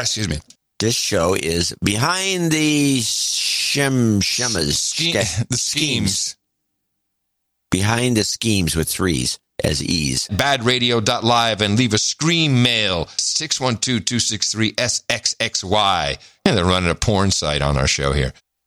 Excuse me. This show is behind the shem shemas Sch- the schemes. behind the schemes with threes as ease. badradio.live and leave a scream mail 612-263-SXXY. And they're running a porn site on our show here.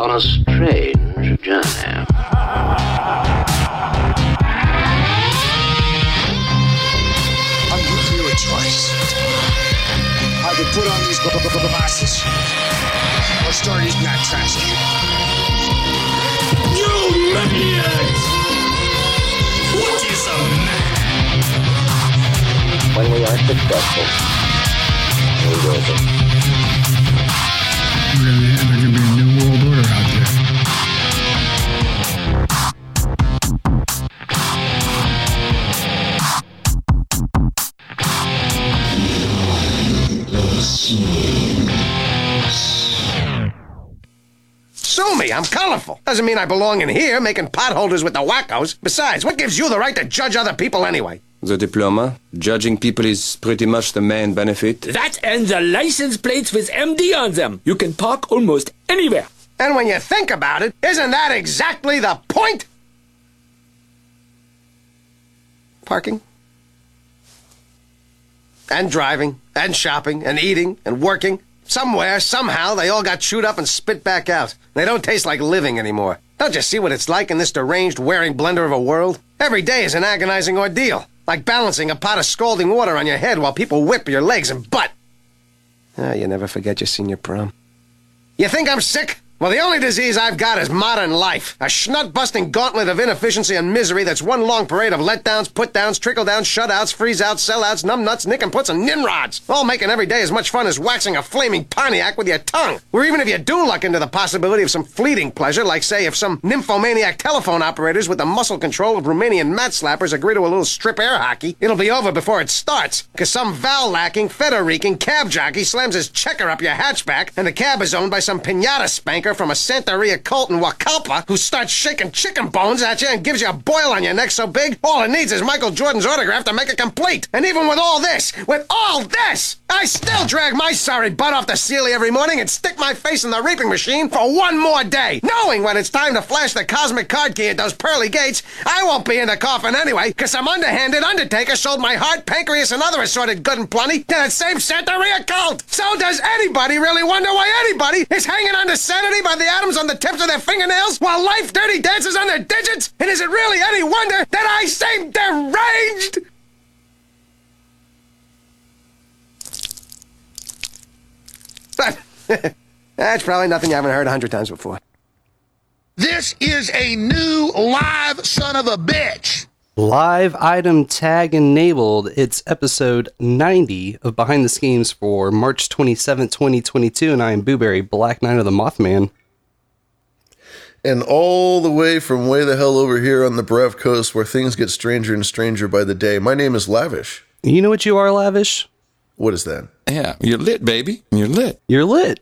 on a strange journey. I'll give you a choice. I could put on these gl- gl- glasses or start eating that trash can. You maniacs! What is a man? When we are successful, we will be. Sue me, I'm colorful. Doesn't mean I belong in here making potholders with the wackos. Besides, what gives you the right to judge other people anyway? The diploma. Judging people is pretty much the main benefit. That and the license plates with MD on them. You can park almost anywhere. And when you think about it, isn't that exactly the point? Parking. And driving, and shopping, and eating, and working. Somewhere, somehow, they all got chewed up and spit back out. They don't taste like living anymore. Don't you see what it's like in this deranged, wearing blender of a world? Every day is an agonizing ordeal, like balancing a pot of scalding water on your head while people whip your legs and butt. Ah, you never forget your senior prom. You think I'm sick? Well, the only disease I've got is modern life. A schnut-busting gauntlet of inefficiency and misery that's one long parade of letdowns, put-downs, trickle-downs, shutouts, freeze-outs, sellouts, numbnuts, nick-and-puts, and nimrods. All making every day as much fun as waxing a flaming Pontiac with your tongue. Or even if you do luck into the possibility of some fleeting pleasure, like, say, if some nymphomaniac telephone operators with the muscle control of Romanian mat slappers agree to a little strip air hockey, it'll be over before it starts. Because some val-lacking, feta-reeking cab jockey slams his checker up your hatchback, and the cab is owned by some pinata spanker from a Santeria cult in Wakalpa who starts shaking chicken bones at you and gives you a boil on your neck so big, all it needs is Michael Jordan's autograph to make it complete. And even with all this, with all this, I still drag my sorry butt off the Sealy every morning and stick my face in the reaping machine for one more day, knowing when it's time to flash the cosmic card key at those pearly gates, I won't be in the coffin anyway, because some underhanded undertaker sold my heart, pancreas, and other assorted good and plenty to that same Santeria cult. So does anybody really wonder why anybody is hanging on to sanity by the atoms on the tips of their fingernails while life dirty dances on their digits? And is it really any wonder that I seem deranged? But that's probably nothing you haven't heard a hundred times before. This is a new live son of a bitch. Live item tag enabled. It's episode 90 of Behind the Schemes for March 27, 2022, and I am Booberry, Black Knight of the Mothman. And all the way from way the hell over here on the Brev Coast where things get stranger and stranger by the day. My name is Lavish. You know what you are, Lavish? What is that? Yeah, you're lit, baby. You're lit. You're lit.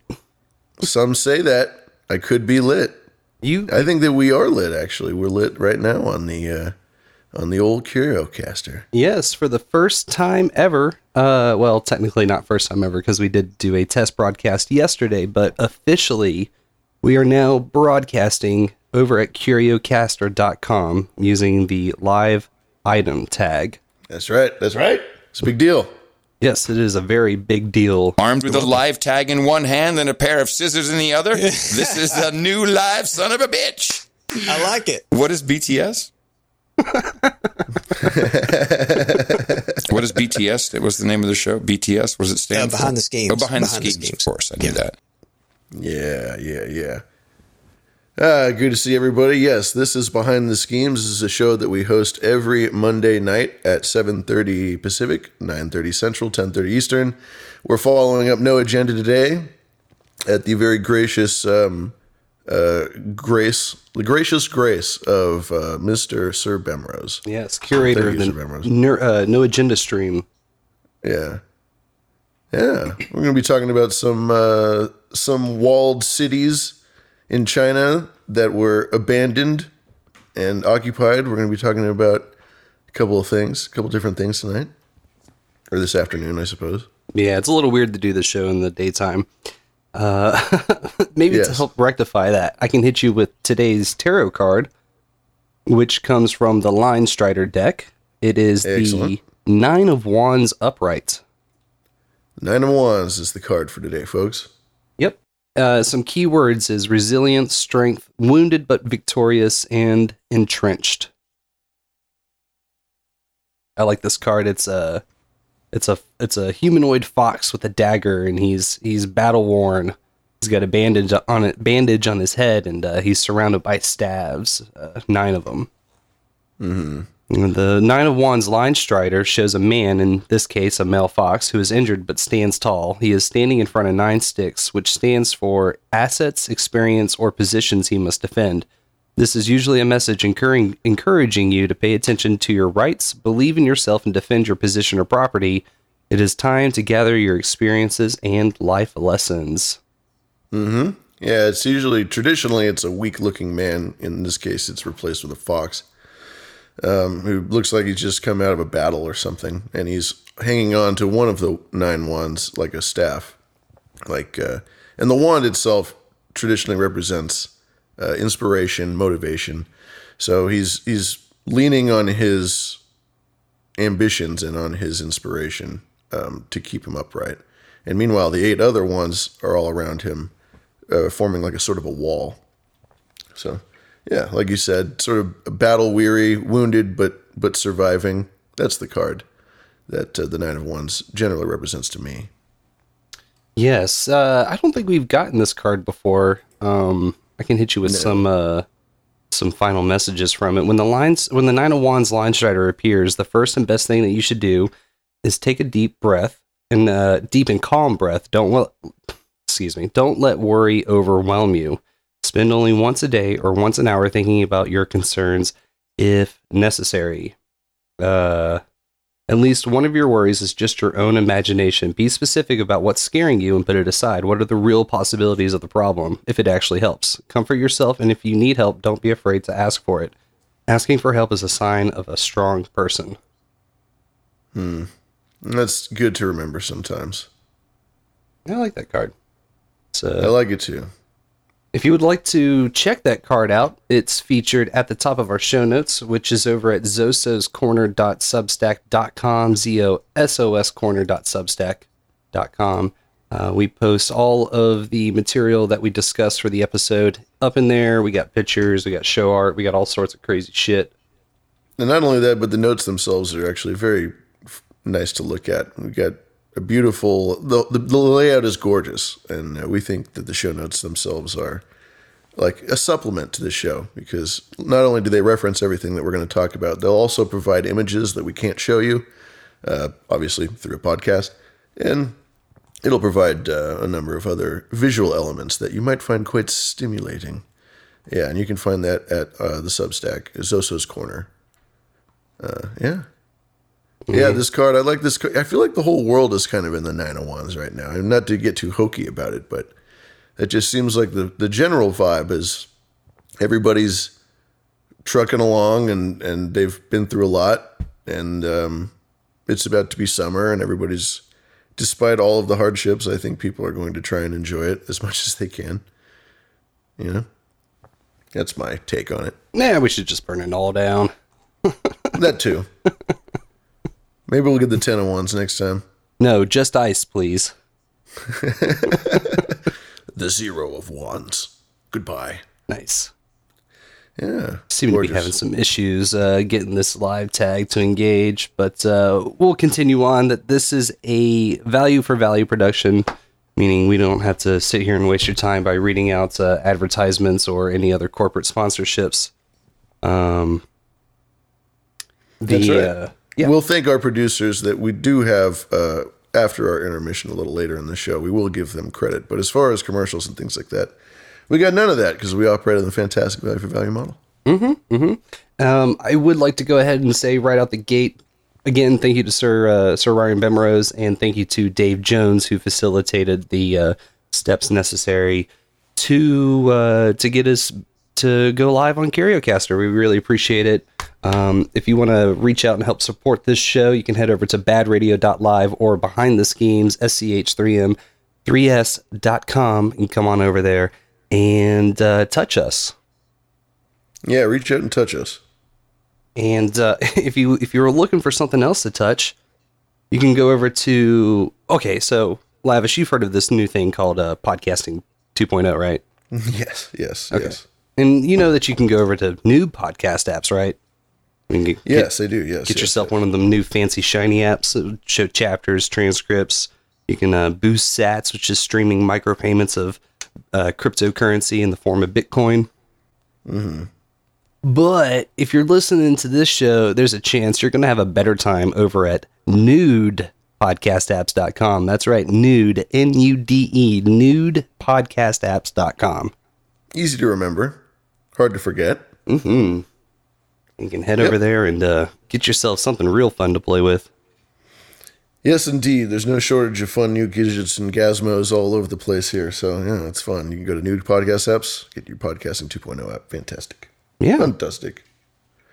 Some say that. I could be lit. You I think that we are lit actually. We're lit right now on the uh on the old CurioCaster. Yes, for the first time ever. Uh, well, technically not first time ever because we did do a test broadcast yesterday, but officially we are now broadcasting over at curiocaster.com using the live item tag. That's right. That's right. It's a big deal. Yes, it is a very big deal. Armed with a live tag in one hand and a pair of scissors in the other. this is a new live son of a bitch. I like it. What is BTS? what is BTS? What was the name of the show? BTS? Was it stand Uh, Behind for? the Schemes. Oh, behind, Behind the the schemes. Schemes. Of course, I knew that. Yeah, yeah, yeah. Uh, good to see everybody. Yes, this is Behind the Schemes. This is a show that we host every Monday night at 7.30 Pacific, 9.30 Central, 10.30 Eastern. We're following up No Agenda today. at the very gracious um, uh, grace, the gracious grace of uh, Mr. Sir Bemrose. Yes, curator of the Ner- uh, No Agenda stream. Yeah. Yeah. We're going to be talking about some uh, some walled cities in China that were abandoned and occupied. We're going to be talking about a couple of things, a couple different things tonight. Or this afternoon, I suppose. Yeah, it's a little weird to do the show in the daytime. Uh, maybe to help rectify that, I can hit you with today's tarot card, which comes from the Line Strider deck. It is Excellent. the Nine of Wands upright. Nine of Wands is the card for today, folks. Uh, some keywords is resilience, strength, wounded but victorious, and entrenched. I like this card. It's a, it's a, it's a humanoid fox with a dagger, and he's he's battle worn. He's got a bandage on it, bandage on his head, and uh, he's surrounded by staves, uh, nine of them. Mm-hmm. The Nine of Wands line strider shows a man, in this case a male fox, who is injured but stands tall. He is standing in front of nine sticks, which stands for assets, experience, or positions he must defend. This is usually a message encouraging, you to pay attention to your rights, believe in yourself, and defend your position or property. It is time to gather your experiences and life lessons. Mm-hmm. Yeah, it's usually traditionally it's a weak-looking man. In this case, it's replaced with a fox, um, who looks like he's just come out of a battle or something, and he's hanging on to one of the nine wands like a staff, like, uh, and the wand itself traditionally represents uh, inspiration, motivation. So he's he's leaning on his ambitions and on his inspiration um, to keep him upright. And meanwhile, the eight other ones are all around him, uh, forming like a sort of a wall. So, yeah, like you said, sort of battle weary, wounded, but but surviving. That's the card that uh, the Nine of Wands generally represents to me. Yes, uh, I don't think we've gotten this card before. Um, I can hit you with No. some uh, some final messages from it. When the lines, when the Nine of Wands line strider appears, the first and best thing that you should do is take a deep breath and uh, deep and calm breath. Don't let, excuse me, don't let worry overwhelm you. Spend only once a day or once an hour thinking about your concerns, if necessary. Uh, at least one of your worries is just your own imagination. Be specific about what's scaring you and put it aside. What are the real possibilities of the problem, if it actually helps? Comfort yourself, and if you need help, don't be afraid to ask for it. Asking for help is a sign of a strong person. Hmm. That's good to remember sometimes. I like that card. So, I like it too. If you would like to check that card out, it's featured at the top of our show notes, which is over at zososcorner.substack.com, Z-O-S-O-S corner.substack.com. Uh, we post all of the material that we discuss for the episode up in there. We got pictures, we got show art, we got all sorts of crazy shit. And not only that, but the notes themselves are actually very nice to look at. We got a beautiful. The, the, the layout is gorgeous, and uh, we think that the show notes themselves are like a supplement to the show because not only do they reference everything that we're going to talk about, they'll also provide images that we can't show you, uh, obviously through a podcast, and it'll provide uh, a number of other visual elements that you might find quite stimulating. Yeah, and you can find that at uh, the Substack, Zoso's Corner. Uh, yeah. Yeah, this card, I like this card. I feel like the whole world is kind of in the Nine of Wands right now. And not to get too hokey about it, but it just seems like the, the general vibe is everybody's trucking along and, and they've been through a lot. And um, it's about to be summer, and everybody's, despite all of the hardships, I think people are going to try and enjoy it as much as they can. You know? That's my take on it. Nah, we should just burn it all down. That too. Maybe we'll get the 10 of ones next time. No, just ice, please. The zero of wands. Goodbye. Nice. Yeah. Seem to be having some issues uh, getting this live tag to engage, but uh, we'll continue on. That this is a value for value production, meaning we don't have to sit here and waste your time by reading out uh, advertisements or any other corporate sponsorships. Um, the That's right. uh, yeah, We'll thank our producers that we do have uh, after our intermission a little later in the show. We will give them credit. But as far as commercials and things like that, we got none of that because we operate on the fantastic value for value model. Mm-hmm. Mm-hmm. Um, I would like to go ahead and say right out the gate, again, thank you to Sir uh, Sir Ryan Bemrose and thank you to Dave Jones who facilitated the uh, steps necessary to uh, to get us to go live on Curiocaster. We really appreciate it. Um, if you want to reach out and help support this show, you can head over to badradio.live or behind the schemes, SCH3M, 3s.com, and come on over there and uh, touch us. Yeah, reach out and touch us. And uh, if you if you're looking for something else to touch, you can go over to okay. So Lavish, you've heard of this new thing called uh, podcasting 2.0, right? yes, yes, yes. And you know that you can go over to new podcast apps, right? Get- Yes, they do. Yes, Get yes, yourself one of them new fancy shiny apps that show chapters, transcripts. You can uh, boost Sats, which is streaming micropayments of uh, cryptocurrency in the form of Bitcoin. Mm-hmm. But if you're listening to this show, there's a chance you're going to have a better time over at nudepodcastapps.com. That's right, nude, N U D E, nudepodcastapps.com. Easy to remember, hard to forget. Mm-hmm. You can head Yep. over there and uh, get yourself something real fun to play with. Yes, indeed. There's no shortage of fun new gadgets and gazmos all over the place here. So, yeah, it's fun. You can go to new podcast apps, get your podcasting 2.0 app. Fantastic. Yeah. Fantastic.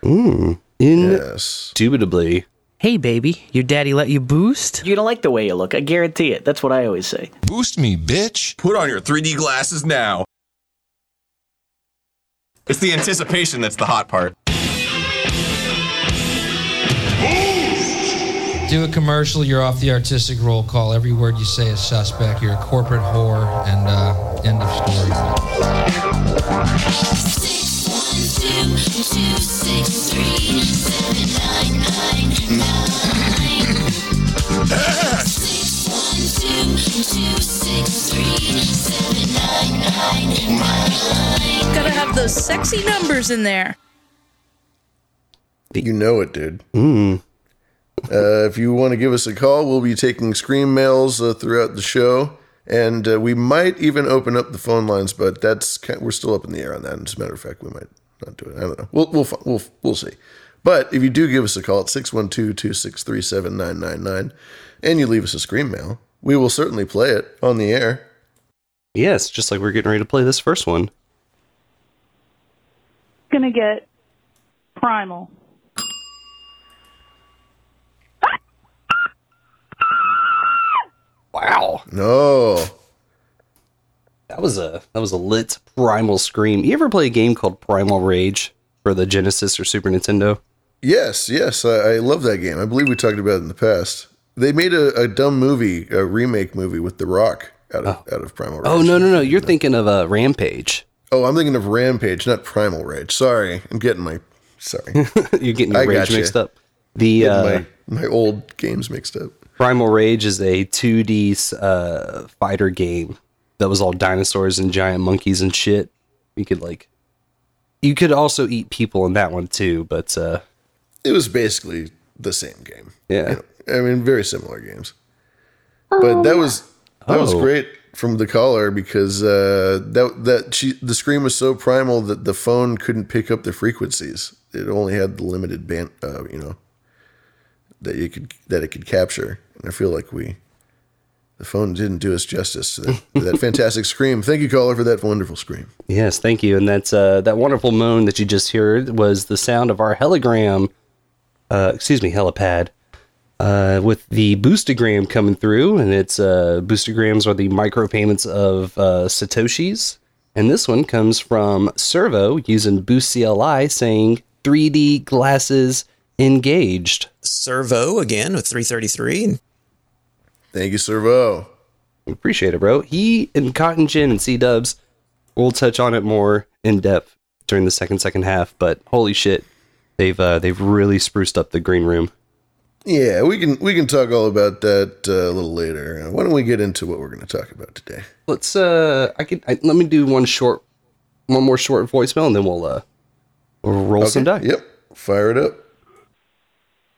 Mm. Yes. Indubitably. Hey, baby, your daddy let you boost? You don't like the way you look. I guarantee it. That's what I always say. Boost me, bitch. Put on your 3D glasses now. It's the anticipation that's the hot part. Do a commercial, you're off the artistic roll call. Every word you say is suspect. You're a corporate whore, and uh, end of story. Gotta have those sexy numbers in there. You know it, dude. Mm. Uh, if you want to give us a call, we'll be taking scream mails uh, throughout the show, and uh, we might even open up the phone lines. But that's kind we're still up in the air on that. As a matter of fact, we might not do it. I don't know. We'll we'll we'll we'll see. But if you do give us a call at 612-263-7999 and you leave us a scream mail, we will certainly play it on the air. Yes, just like we're getting ready to play this first one. Gonna get primal. Wow. No. That was a that was a lit primal scream. You ever play a game called Primal Rage for the Genesis or Super Nintendo? Yes, yes, I, I love that game. I believe we talked about it in the past. They made a, a dumb movie, a remake movie with The Rock out of out of Primal Rage. Oh no no no! You're thinking of uh, Rampage. Oh, I'm thinking of Rampage, not Primal Rage. Sorry, I'm getting my sorry. You're getting your I rage gotcha. mixed up. The uh, my my old games mixed up. Primal Rage is a 2D uh, fighter game that was all dinosaurs and giant monkeys and shit. You could like, you could also eat people in that one too, but uh, It was basically the same game. yeah. I mean, very similar games. But that was that was Oh. great from the caller because uh, that that she the scream was so primal that the phone couldn't pick up the frequencies. It only had the limited band, uh, you know, that you could that it could capture. And I feel like we the phone didn't do us justice to that, to that fantastic scream. Thank you, caller, for that wonderful scream. Yes, thank you. And that's uh, that wonderful moan that you just heard was the sound of our heligram, uh, excuse me, helipad, uh, with the boostagram coming through, and it's uh, boostagrams are the micropayments of uh, satoshis, and this one comes from Servo using Boost CLI saying 3D glasses engaged. Servo again with 333. Thank you, Servo. Appreciate it, bro. He and Cotton Gin and C Dubs will touch on it more in depth during the second second half. But holy shit, they've uh, they've really spruced up the green room. Yeah, we can we can talk all about that uh, a little later. Uh, Why don't we get into what we're going to talk about today? Let's uh, I could I, let me do one short, one more short voicemail, and then we'll uh, we'll roll some dice. Yep, fire it up.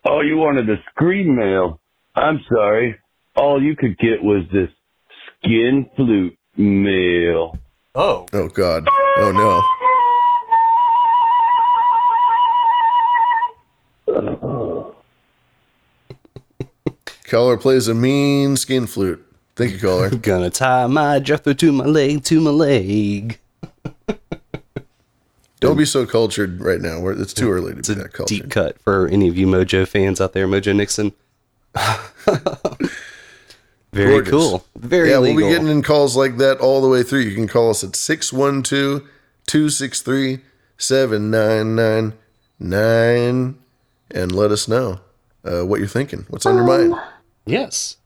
Oh, you wanted a screen mail. I'm sorry. all you could get was this skin flute mail. Oh. Oh God. Oh no. Caller plays a mean skin flute. Thank you, caller. Gonna tie my Jethro to my leg, to my leg. Don't be so cultured right now. We're, it's too early to It's be a that cultured. deep cut for any of you Mojo fans out there, Mojo Nixon. Very Gorgeous. cool. Very yeah, legal. we'll be getting in calls like that all the way through. You can call us at 612 263 7999 and let us know uh, what you're thinking. What's on your mind? Yes.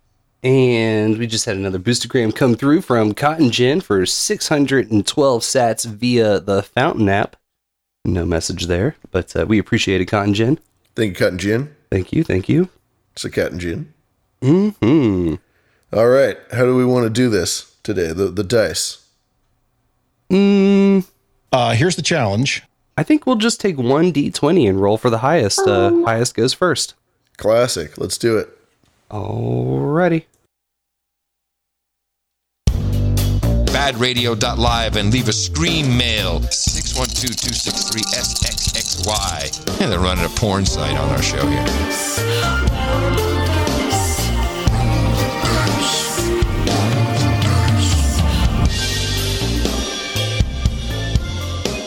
And we just had another boostagram come through from Cotton Gin for 612 sats via the Fountain app. No message there, but uh, we appreciate it, Cotton Gin. Thank you, Cotton Gin. Thank you, thank you. It's a Cotton Gin. hmm All right. How do we want to do this today? The, the dice. Mm, Uh, here's the challenge. I think we'll just take one d20 and roll for the highest. Uh, highest goes first. Classic. Let's do it. Alrighty. badradio.live and leave a scream mail 612-263-SXXY. And they're running a porn site on our show here.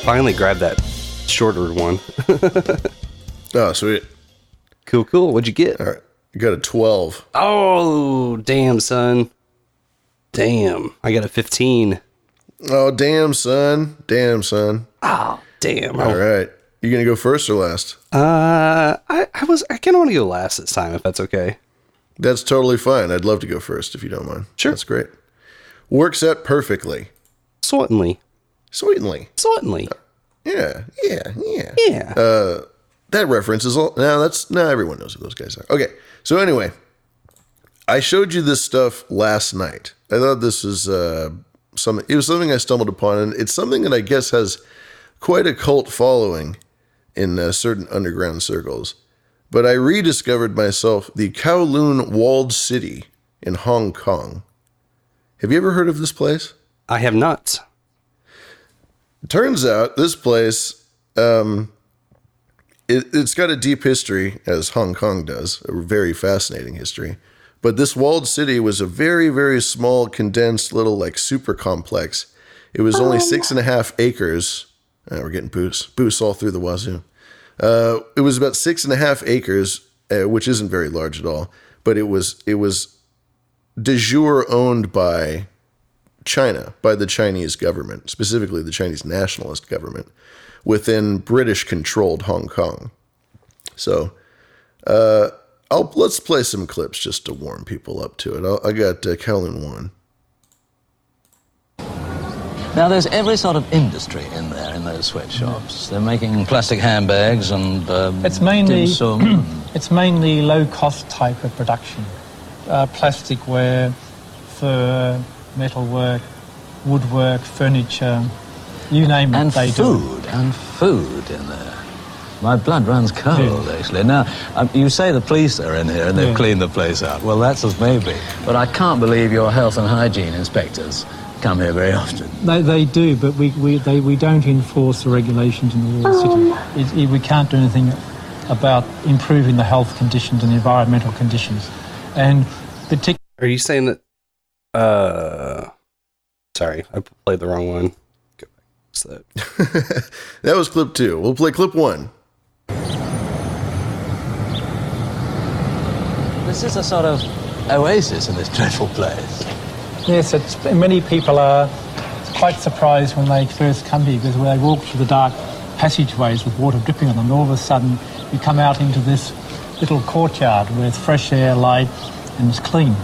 Finally grabbed that shorter one. Oh, sweet. Cool, cool. What'd you get? All right. You got a 12. Oh, damn, son. Damn. I got a 15. Oh, damn, son. Damn, son. Oh, damn. All right. You going to go first or last? Uh, I, I was, I kind of want to go last this time, if that's okay. That's totally fine. I'd love to go first if you don't mind. Sure. That's great. Works out perfectly. Certainly. Certainly. Certainly. Yeah, yeah, yeah. Yeah. Uh, that reference is all. Now that's now everyone knows who those guys are. Okay, so anyway, I showed you this stuff last night. I thought this was uh, something. It was something I stumbled upon, and it's something that I guess has quite a cult following in uh, certain underground circles. But I rediscovered myself the Kowloon Walled City in Hong Kong. Have you ever heard of this place? I have not. Turns out this place, um, it, it's got a deep history, as Hong Kong does, a very fascinating history. But this walled city was a very, very small, condensed little like super complex. It was only six and a half acres. Uh, we're getting boosts, boosts all through the wazoo. Uh, it was about six and a half acres, uh, which isn't very large at all. But it was it was de jure owned by China, by the Chinese government, specifically the Chinese nationalist government, within British controlled Hong Kong. So, uh, I'll let's play some clips just to warm people up to it. I'll, I got uh, Kowloon one. Now, there's every sort of industry in there in those sweatshops. They're making plastic handbags and um, It's mainly dim it's mainly low cost type of production. Uh, plasticware, fur, metalwork, woodwork, furniture, you name it, and they food, and food in there. My blood runs cold, actually. Now, um, you say the police are in here and they've Yeah. cleaned the place out. Well, that's as maybe. But I can't believe your health and hygiene inspectors come here very often. They, they do, but we, we, they, we don't enforce the regulations in the walled city. It, it, we can't do anything about improving the health conditions and the environmental conditions. And particularly Are you saying that? Uh, sorry, I played the wrong one. Go back. What's that? That was clip two. We'll play clip one. This is a sort of oasis in this dreadful place. Yes, it's, many people are quite surprised when they first come here because when they walk through the dark passageways with water dripping on them, all of a sudden you come out into this little courtyard where fresh air, light, and it's clean.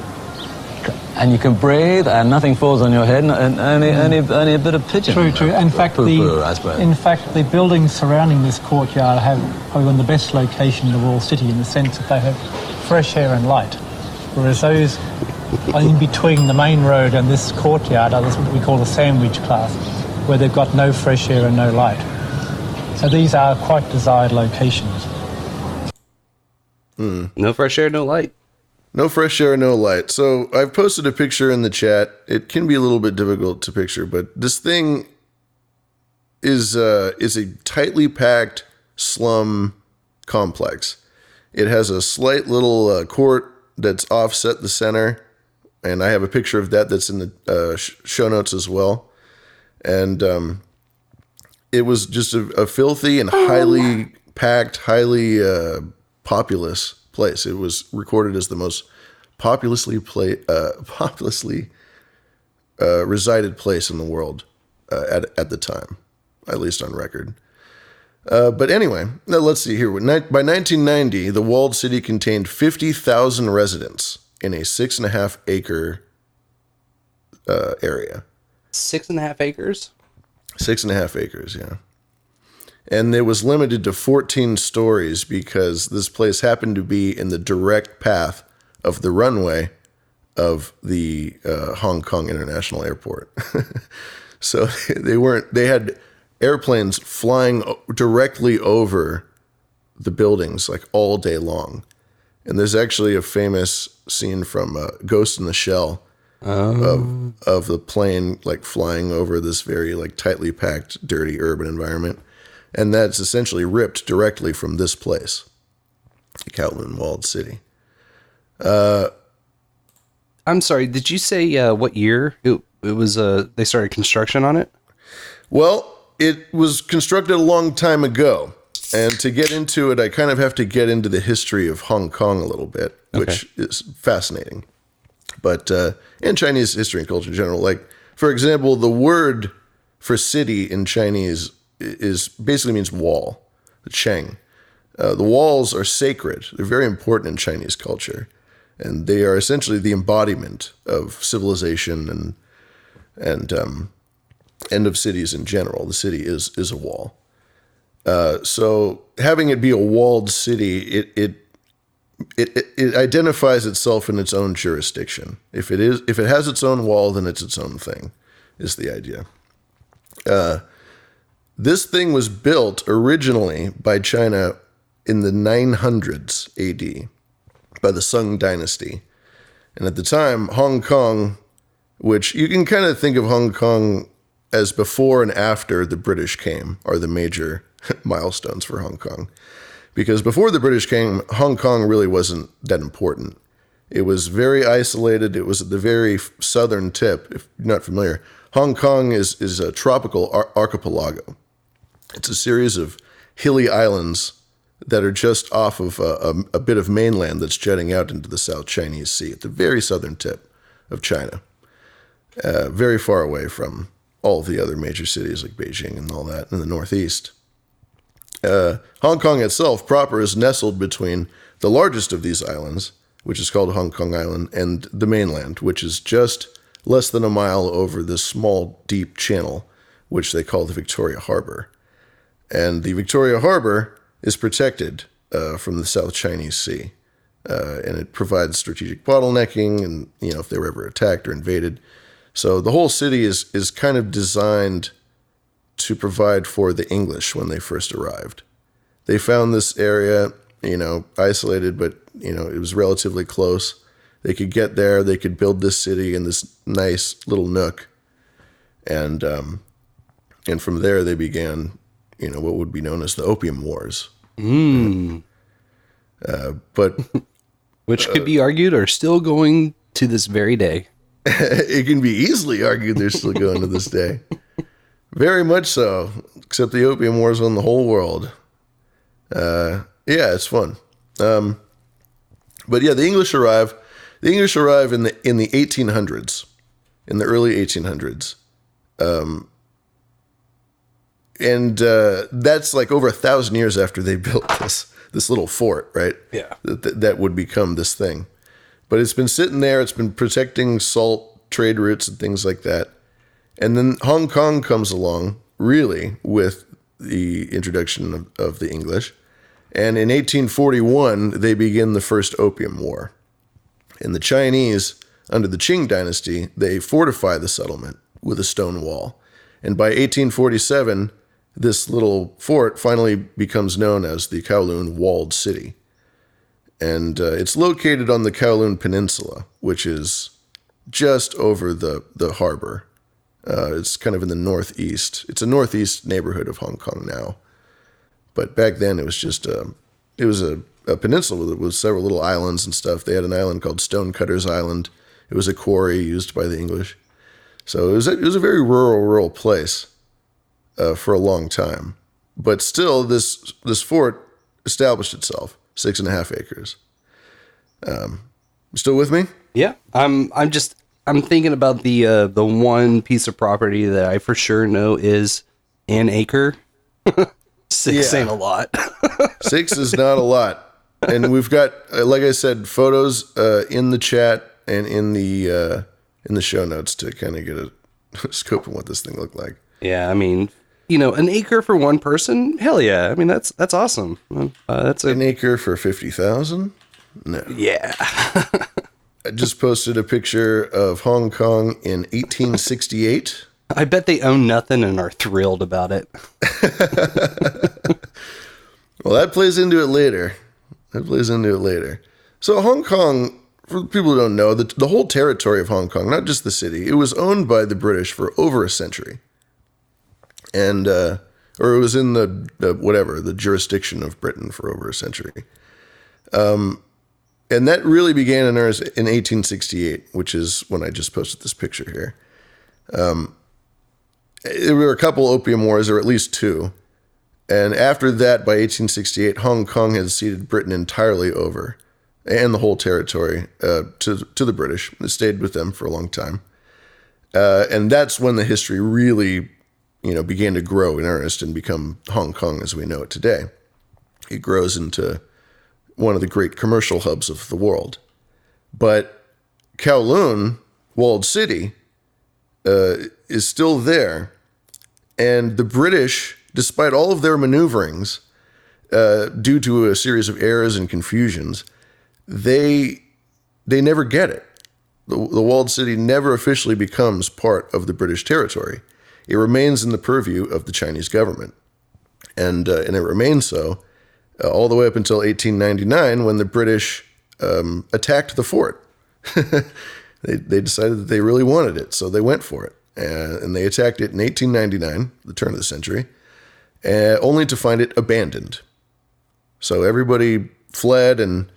And you can breathe, and nothing falls on your head, and, and only, hmm. only, only a bit of pigeon. True, true. In fact, the in fact the buildings surrounding this courtyard have probably one of the best location in the walled city in the sense that they have fresh air and light, whereas those in between the main road and this courtyard are what we call the sandwich class, where they've got no fresh air and no light. So these are quite desired locations. Hmm. No fresh air, no light. No fresh air, no light. So I've posted a picture in the chat. It can be a little bit difficult to picture, but this thing is uh, is a tightly packed slum complex. It has a slight little uh, court that's offset the center, and I have a picture of that that's in the uh, sh- show notes as well. And um, it was just a, a filthy and highly packed, highly uh, populous place. It was recorded as the most populously play, uh, populously uh, resided place in the world uh, at at the time, at least on record. Uh, but anyway, let's see here. By 1990, the walled city contained 50,000 residents in a six and a half acre uh, area. Six and a half acres? Six and a half acres, yeah. And it was limited to 14 stories because this place happened to be in the direct path of the runway of the uh, Hong Kong International Airport. so they weren't, they had airplanes flying directly over the buildings like all day long. And there's actually a famous scene from uh, Ghost in the Shell of of the plane like flying over this very like tightly packed, dirty urban environment, and that's essentially ripped directly from this place, the Kowloon Walled City. Uh, I'm sorry. Did you say uh, what year it, it was? Uh, they started construction on it. Well, it was constructed a long time ago. And to get into it, I kind of have to get into the history of Hong Kong a little bit, which is fascinating. But, uh, and Chinese history and culture in general. Like, for example, the word for city in Chinese is basically means wall, the Cheng. Uh, the walls are sacred. They're very important in Chinese culture. And they are essentially the embodiment of civilization and, and, um, of cities in general. The city is is a wall. Uh, so having it be a walled city, it it, it it it identifies itself in its own jurisdiction. If it is if it has its own wall, then it's its own thing. Is the idea. Uh, this thing was built originally by China in the 900s AD by the Sung Dynasty, and at the time, Hong Kong which you can kind of think of Hong Kong as before and after the British came are the major milestones for Hong Kong. Because before the British came, Hong Kong really wasn't that important. It was very isolated. It was at the very southern tip. If you're not familiar, Hong Kong is, is a tropical ar- archipelago. It's a series of hilly islands that are just off of a, a, a bit of mainland that's jutting out into the South Chinese Sea at the very southern tip of China uh, very far away from all the other major cities like Beijing and all that in the northeast. Uh, Hong Kong itself proper is nestled between the largest of these islands, which is called Hong Kong Island, and the mainland, which is just less than a mile over this small, deep channel, which they call the Victoria Harbor. And the Victoria Harbor is protected uh, from the South Chinese Sea. Uh, and it provides strategic bottlenecking, and you know if they were ever attacked or invaded, so the whole city is is kind of designed to provide for the English when they first arrived. They found this area, you know, isolated, but you know it was relatively close. They could get there. They could build this city in this nice little nook, and um, and from there they began, you know, what would be known as the Opium Wars. Mm. Uh, but Which could be argued are still going to this very day. it can be easily argued they're still going to this day. Very much so, except the opium wars on the whole world. Uh, yeah, it's fun. Um, but yeah, the English arrive. The English arrive in the in the 1800s, in the early 1800s, um, and uh, that's like over a thousand years after they built this this little fort, right? Yeah. That, that, that would become this thing. But it's been sitting there, it's been protecting salt trade routes and things like that. And then Hong Kong comes along, really, with the introduction of, of the English. And in 1841, they begin the first Opium War. And the Chinese, under the Qing dynasty, they fortify the settlement with a stone wall. And by 1847, this little fort finally becomes known as the Kowloon Walled City. and uh, it's located on the Kowloon Peninsula, which is just over the the harbor. Uh, it's kind of in the northeast. It's a northeast neighborhood of Hong Kong now, but back then it was just a it was a, a peninsula with, with several little islands and stuff. They had an island called Stonecutters Island. It was a quarry used by the English, so it was a, it was a very rural rural place uh, for a long time. But still, this this fort established itself six and a half acres. Um, still with me? Yeah, I'm. I'm just. I'm thinking about the uh, the one piece of property that I for sure know is an acre. Six Yeah. ain't a lot. Six is not a lot, and we've got, uh, like I said, photos uh, in the chat and in the uh, in the show notes to kind of get a scope of what this thing looked like. yeah, I mean, you know, an acre for one person. Hell yeah! I mean, that's that's awesome. Uh, that's a, An acre for fifty thousand? No. Yeah. I just posted a picture of Hong Kong in 1868. I bet they own nothing and are thrilled about it. Well, that plays into it later. That plays into it later. So Hong Kong, for people who don't know, the, the whole territory of Hong Kong, not just the city, it was owned by the British for over a century, and uh, or it was in the, the whatever the jurisdiction of Britain for over a century. Um, and that really began in in 1868, which is when I just posted this picture here. Um, there were a couple opium wars, or at least two. And after that, by 1868, Hong Kong had ceded Britain entirely over, and the whole territory uh, to to the British. It stayed with them for a long time, uh, and that's when the history really, you know, began to grow in earnest and become Hong Kong as we know it today. It grows into one of the great commercial hubs of the world. But Kowloon, walled city, uh, is still there, and the British, despite all of their maneuverings, uh, due to a series of errors and confusions, they they never get it. The, the walled city never officially becomes part of the British territory. It remains in the purview of the Chinese government, and uh, and it remains so uh, all the way up until 1899 when the British um, attacked the fort. they, they decided that they really wanted it, so they went for it. Uh, and they attacked it in 1899, the turn of the century, uh, only to find it abandoned. So everybody fled, and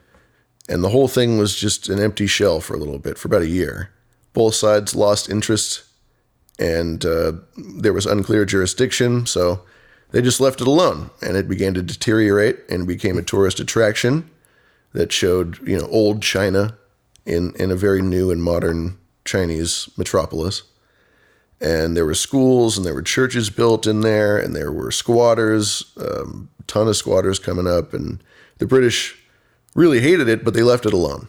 and the whole thing was just an empty shell for a little bit, for about a year. Both sides lost interest, and uh, there was unclear jurisdiction, so they just left it alone, and it began to deteriorate and became a tourist attraction that showed, you know, old China in in a very new and modern Chinese metropolis. And there were schools and there were churches built in there, and there were squatters, um, ton of squatters coming up, and the British really hated it, but they left it alone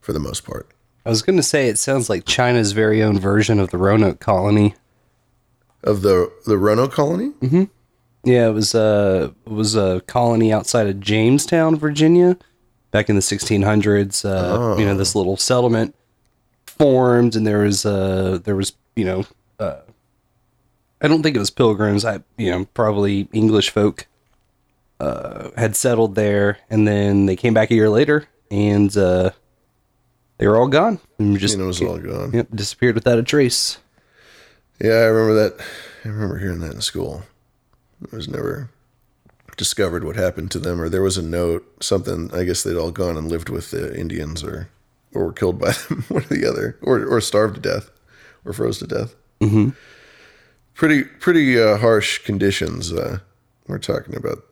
for the most part. I was going to say it sounds like China's very own version of the Roanoke colony. Of the the Roanoke colony? Mm-hmm. Yeah, it was a it was a colony outside of Jamestown, Virginia, back in the 1600s. Uh, You know, this little settlement formed, and there was uh there was you know uh, I don't think it was pilgrims. I you know probably English folk uh, had settled there, and then they came back a year later, and uh, they were all gone. And just it was all gone. Yep, disappeared without a trace. Yeah, I remember that. I remember hearing that in school. It was never discovered what happened to them, or there was a note, something. I guess they'd all gone and lived with the Indians, or or were killed by them, one or the other, or or starved to death, or froze to death. Mm-hmm. Pretty pretty uh, harsh conditions. Uh, we're talking about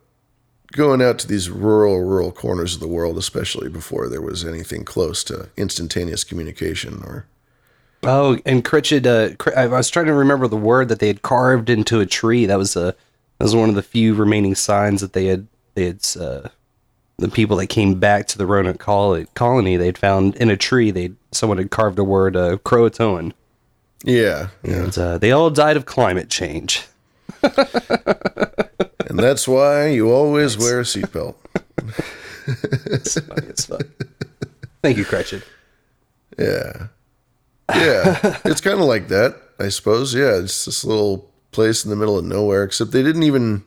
going out to these rural rural corners of the world, especially before there was anything close to instantaneous communication or Oh, and Critchett, uh, Cr- I was trying to remember the word that they had carved into a tree. That was a that was one of the few remaining signs that they had they had uh, the people that came back to the Roanoke col- colony they'd found in a tree. They someone had carved a word uh, Croatoan. Yeah, and uh, they all died of climate change. and that's why you always wear a seatbelt. it's funny fuck. Thank you, Critchett. Yeah. Yeah. it's kind of like that, I suppose. Yeah. It's this little place in the middle of nowhere, except they didn't even,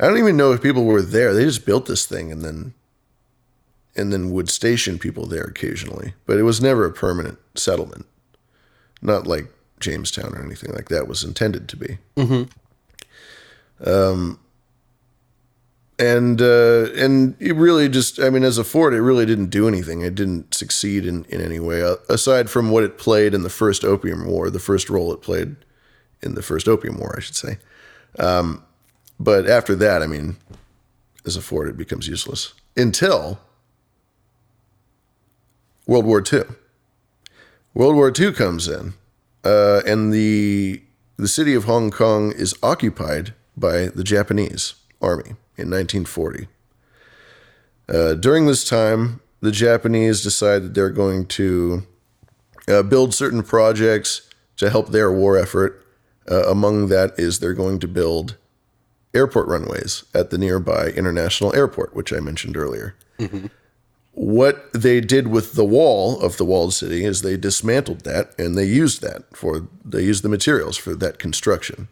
I don't even know if people were there. They just built this thing and then, and then would station people there occasionally, but it was never a permanent settlement. Not like Jamestown or anything like that was intended to be. Mm-hmm. Um, and uh, and it really just, I mean, as a fort, it really didn't do anything. It didn't succeed in, in any way, uh, aside from what it played in the first Opium War, the first role it played in the first Opium War, I should say. Um, but after that, I mean, as a fort, it becomes useless until World War II. World War II comes in, uh, and the the city of Hong Kong is occupied by the Japanese army in 1940. Uh, during this time, the Japanese decide that they're going to uh, build certain projects to help their war effort. Uh, among that is they're going to build airport runways at the nearby international airport, which I mentioned earlier. What they did with the wall of the walled city is they dismantled that and they used that for they used the materials for that construction.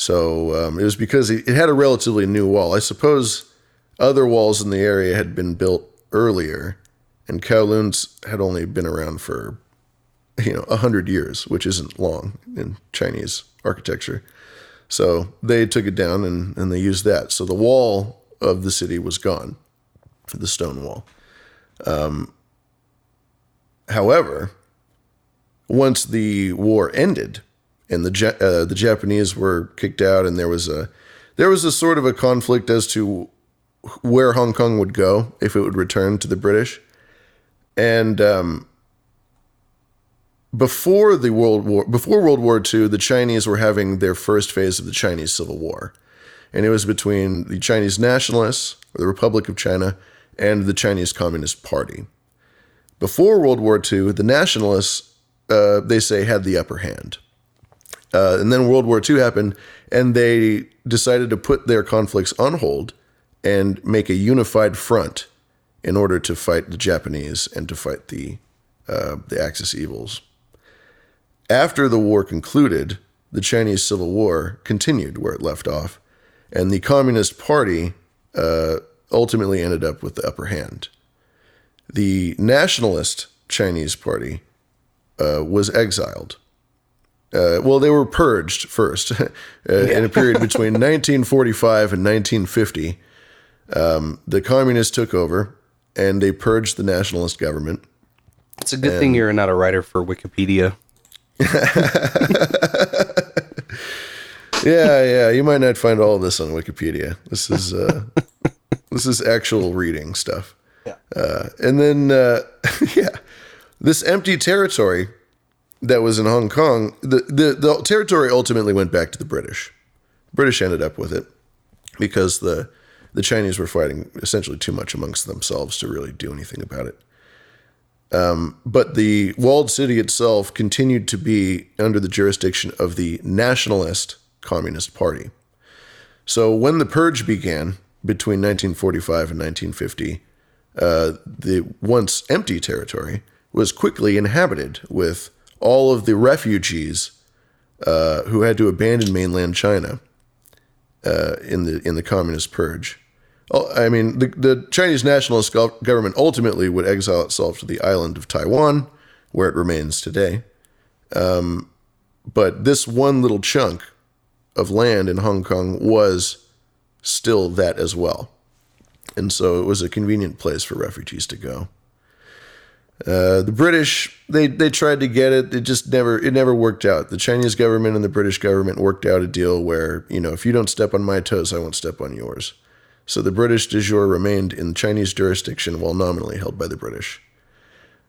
So um, it was because it had a relatively new wall. I suppose other walls in the area had been built earlier, and Kowloon's had only been around for you know a hundred years, which isn't long in Chinese architecture. So they took it down and, and they used that. So the wall of the city was gone, the stone wall. Um, however, once the war ended and the uh, the Japanese were kicked out, and there was a there was a sort of a conflict as to where Hong Kong would go if it would return to the British, and um, before the World War before World War II, the Chinese were having their first phase of the Chinese Civil War, and it was between the Chinese nationalists, or the Republic of China, and the Chinese Communist Party. Before World War II, the nationalists, uh, they say, had the upper hand. Uh, and then World War II happened, and they decided to put their conflicts on hold and make a unified front in order to fight the Japanese and to fight the uh, the Axis evils. After the war concluded, the Chinese Civil War continued where it left off, and the Communist Party uh, ultimately ended up with the upper hand. The nationalist Chinese Party uh, was exiled. Uh, well, they were purged first uh, in a period between 1945 and 1950. Um, the communists took over and they purged the nationalist government. It's a good thing you're not a writer for Wikipedia. yeah, yeah. You might not find all of this on Wikipedia. This is uh, this is actual reading stuff. Yeah. Uh, and then uh, yeah, this empty territory that was in Hong Kong, the, the the territory ultimately went back to the British. British ended up with it because the the Chinese were fighting essentially too much amongst themselves to really do anything about it. Um, but the walled city itself continued to be under the jurisdiction of the Nationalist Communist Party. So when the purge began between 1945 and 1950, uh, the once empty territory was quickly inhabited with all of the refugees uh, who had to abandon mainland China uh, in the in the communist purge. Oh, I mean, the, the Chinese nationalist government ultimately would exile itself to the island of Taiwan, where it remains today. Um, but this one little chunk of land in Hong Kong was still that as well. And so it was a convenient place for refugees to go. Uh, the British they they tried to get it. It just never it never worked out. The Chinese government and the British government worked out a deal where you know if you don't step on my toes, I won't step on yours. So the British de jure remained in Chinese jurisdiction while nominally held by the British.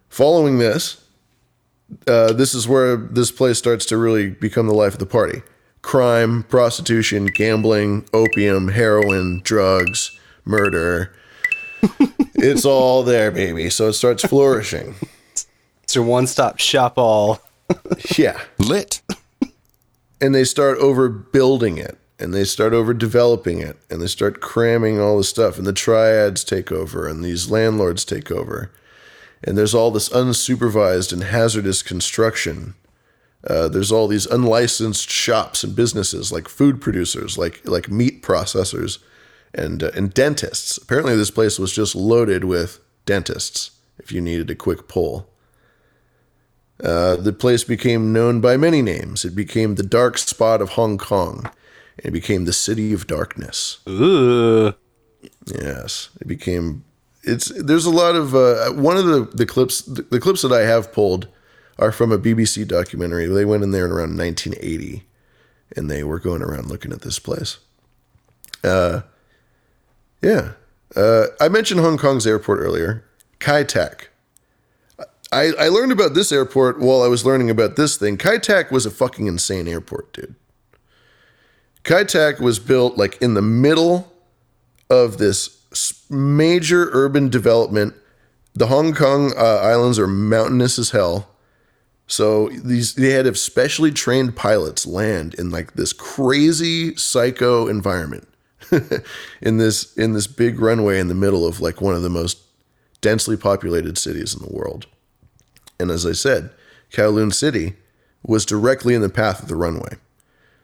Following this, uh, this is where this place starts to really become the life of the party. Crime, prostitution, gambling, opium, heroin, drugs, murder. it's all there, baby. So it starts flourishing. It's your one stop shop all. yeah. Lit. And they start overbuilding it and they start over developing it and they start cramming all the stuff and the triads take over and these landlords take over and there's all this unsupervised and hazardous construction uh, there's all these unlicensed shops and businesses like food producers like like meat processors and uh, and dentists apparently this place was just loaded with dentists if you needed a quick pull. Uh, the place became known by many names. It became the dark spot of Hong Kong. And it became the city of darkness. Ooh. Yes, it became. It's there's a lot of uh, one of the the clips the, the clips that I have pulled are from a BBC documentary. They went in there in around 1980, and they were going around looking at this place. Uh, yeah, uh, I mentioned Hong Kong's airport earlier, Kai Tak. I, I learned about this airport while I was learning about this thing. Kai Tak was a fucking insane airport, dude. Kai Tak was built like in the middle of this major urban development. The Hong Kong uh, islands are mountainous as hell. So these they had specially trained pilots land in like this crazy psycho environment in this in this big runway in the middle of like one of the most densely populated cities in the world. And as I said, Kowloon City was directly in the path of the runway.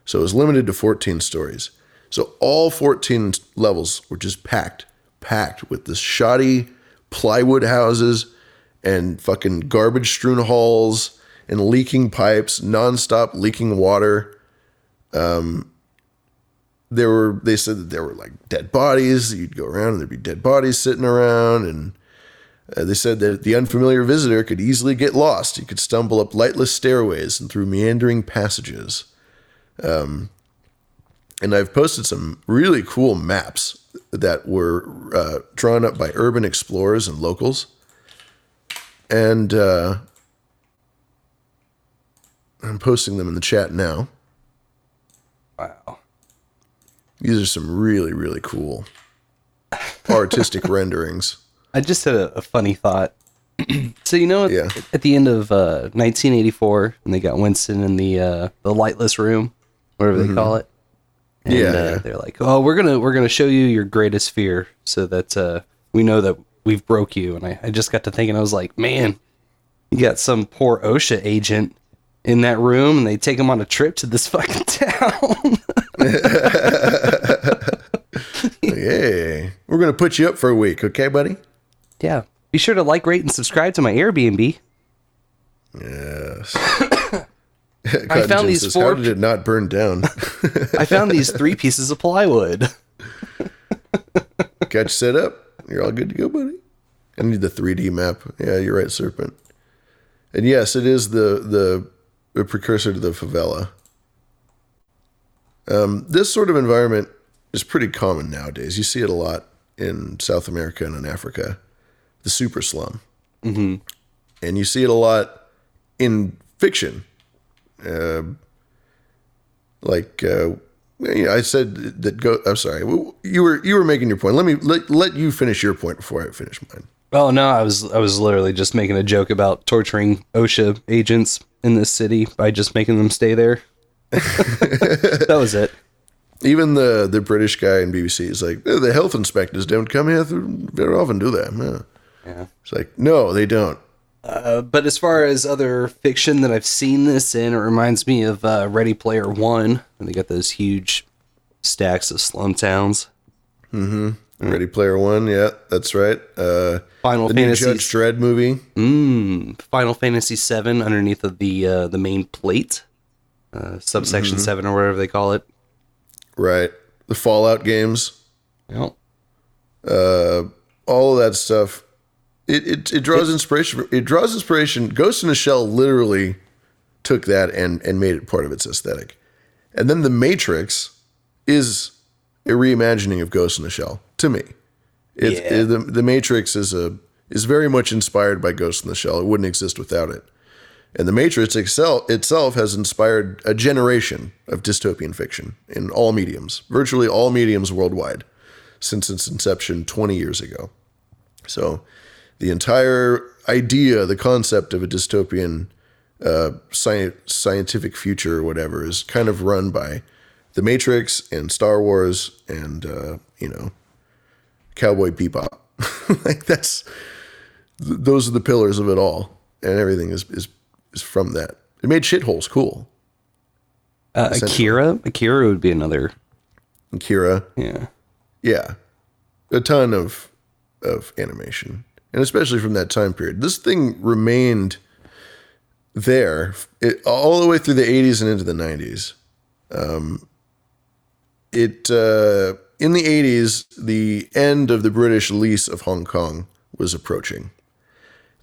So it was limited to 14 stories. So all 14 levels were just packed, packed with this shoddy plywood houses and fucking garbage strewn halls and leaking pipes, nonstop leaking water. Um, there were they said that there were like dead bodies. You'd go around and there'd be dead bodies sitting around, and uh, they said that the unfamiliar visitor could easily get lost. You could stumble up lightless stairways and through meandering passages. Um, and I've posted some really cool maps that were uh, drawn up by urban explorers and locals. And uh, I'm posting them in the chat now. Wow. These are some really, really cool artistic renderings. I just had a, a funny thought. so you know, at, at the end of uh, 1984, and they got Winston in the uh, the lightless room, whatever they Mhm. call it. And, Yeah, uh, yeah. they're like, "Oh, we're gonna we're gonna show you your greatest fear, so that uh, we know that we've broke you." And I, I just got to thinking, I was like, "Man, you got some poor OSHA agent in that room, and they take him on a trip to this fucking town." yeah. We're going to put you up for a week, okay, buddy? yeah. Be sure to like, rate, and subscribe to my Airbnb. Yes. I found these How four- did it not burn down? I found these three pieces of plywood. Got you set up. You're all good to go, buddy. I need the 3D map. Yeah, you're right, Serpent. And yes, it is the the, the precursor to the favela. Um, this sort of environment is pretty common nowadays. You see it a lot in South America and in Africa, the super slum, Mm-hmm. and you see it a lot in fiction. Uh, like uh, I said that. Go. I'm sorry. You were you were making your point. Let me let, let you finish your point before I finish mine. Oh no, I was I was literally just making a joke about torturing OSHA agents in this city by just making them stay there. that was it. Even the the British guy in BBC is like "Eh, the health inspectors don't come here very often, do they? Yeah. Yeah. It's like no, they don't. Uh, but as far as other fiction that I've seen this in, it reminds me of uh, Ready Player One, when they got those huge stacks of slum towns. Mm-hmm. Ready Player One. Yeah, that's right. Uh, Final the new Fantasy Judge Dredd movie. Mm, Final Fantasy Seven underneath of the uh, the main plate, uh, subsection Mhm. seven or whatever they call it. Right. The Fallout games. Yep. Uh, all of that stuff. It, it, it draws inspiration. It draws inspiration. Ghost in a Shell literally took that and, and made it part of its aesthetic. And then The Matrix is a reimagining of Ghost in the Shell to me. It's, Yeah. the, the Matrix is a is very much inspired by Ghost in the Shell. It wouldn't exist without it. And the Matrix itself, itself has inspired a generation of dystopian fiction in all mediums, virtually all mediums worldwide, since its inception 20 years ago. So the entire idea, the concept of a dystopian uh, sci- scientific future or whatever is kind of run by the Matrix and Star Wars and, uh, you know, Cowboy Bebop. like that's, th- those are the pillars of it all. And everything is, is, is from that. It made shitholes cool. Uh, Akira, Akira would be another. Akira. Yeah. Yeah. A ton of of animation. and especially from that time period. This thing remained there it, all the way through the 80s and into the 90s. Um, it uh, in the 80s, the end of the British lease of Hong Kong was approaching.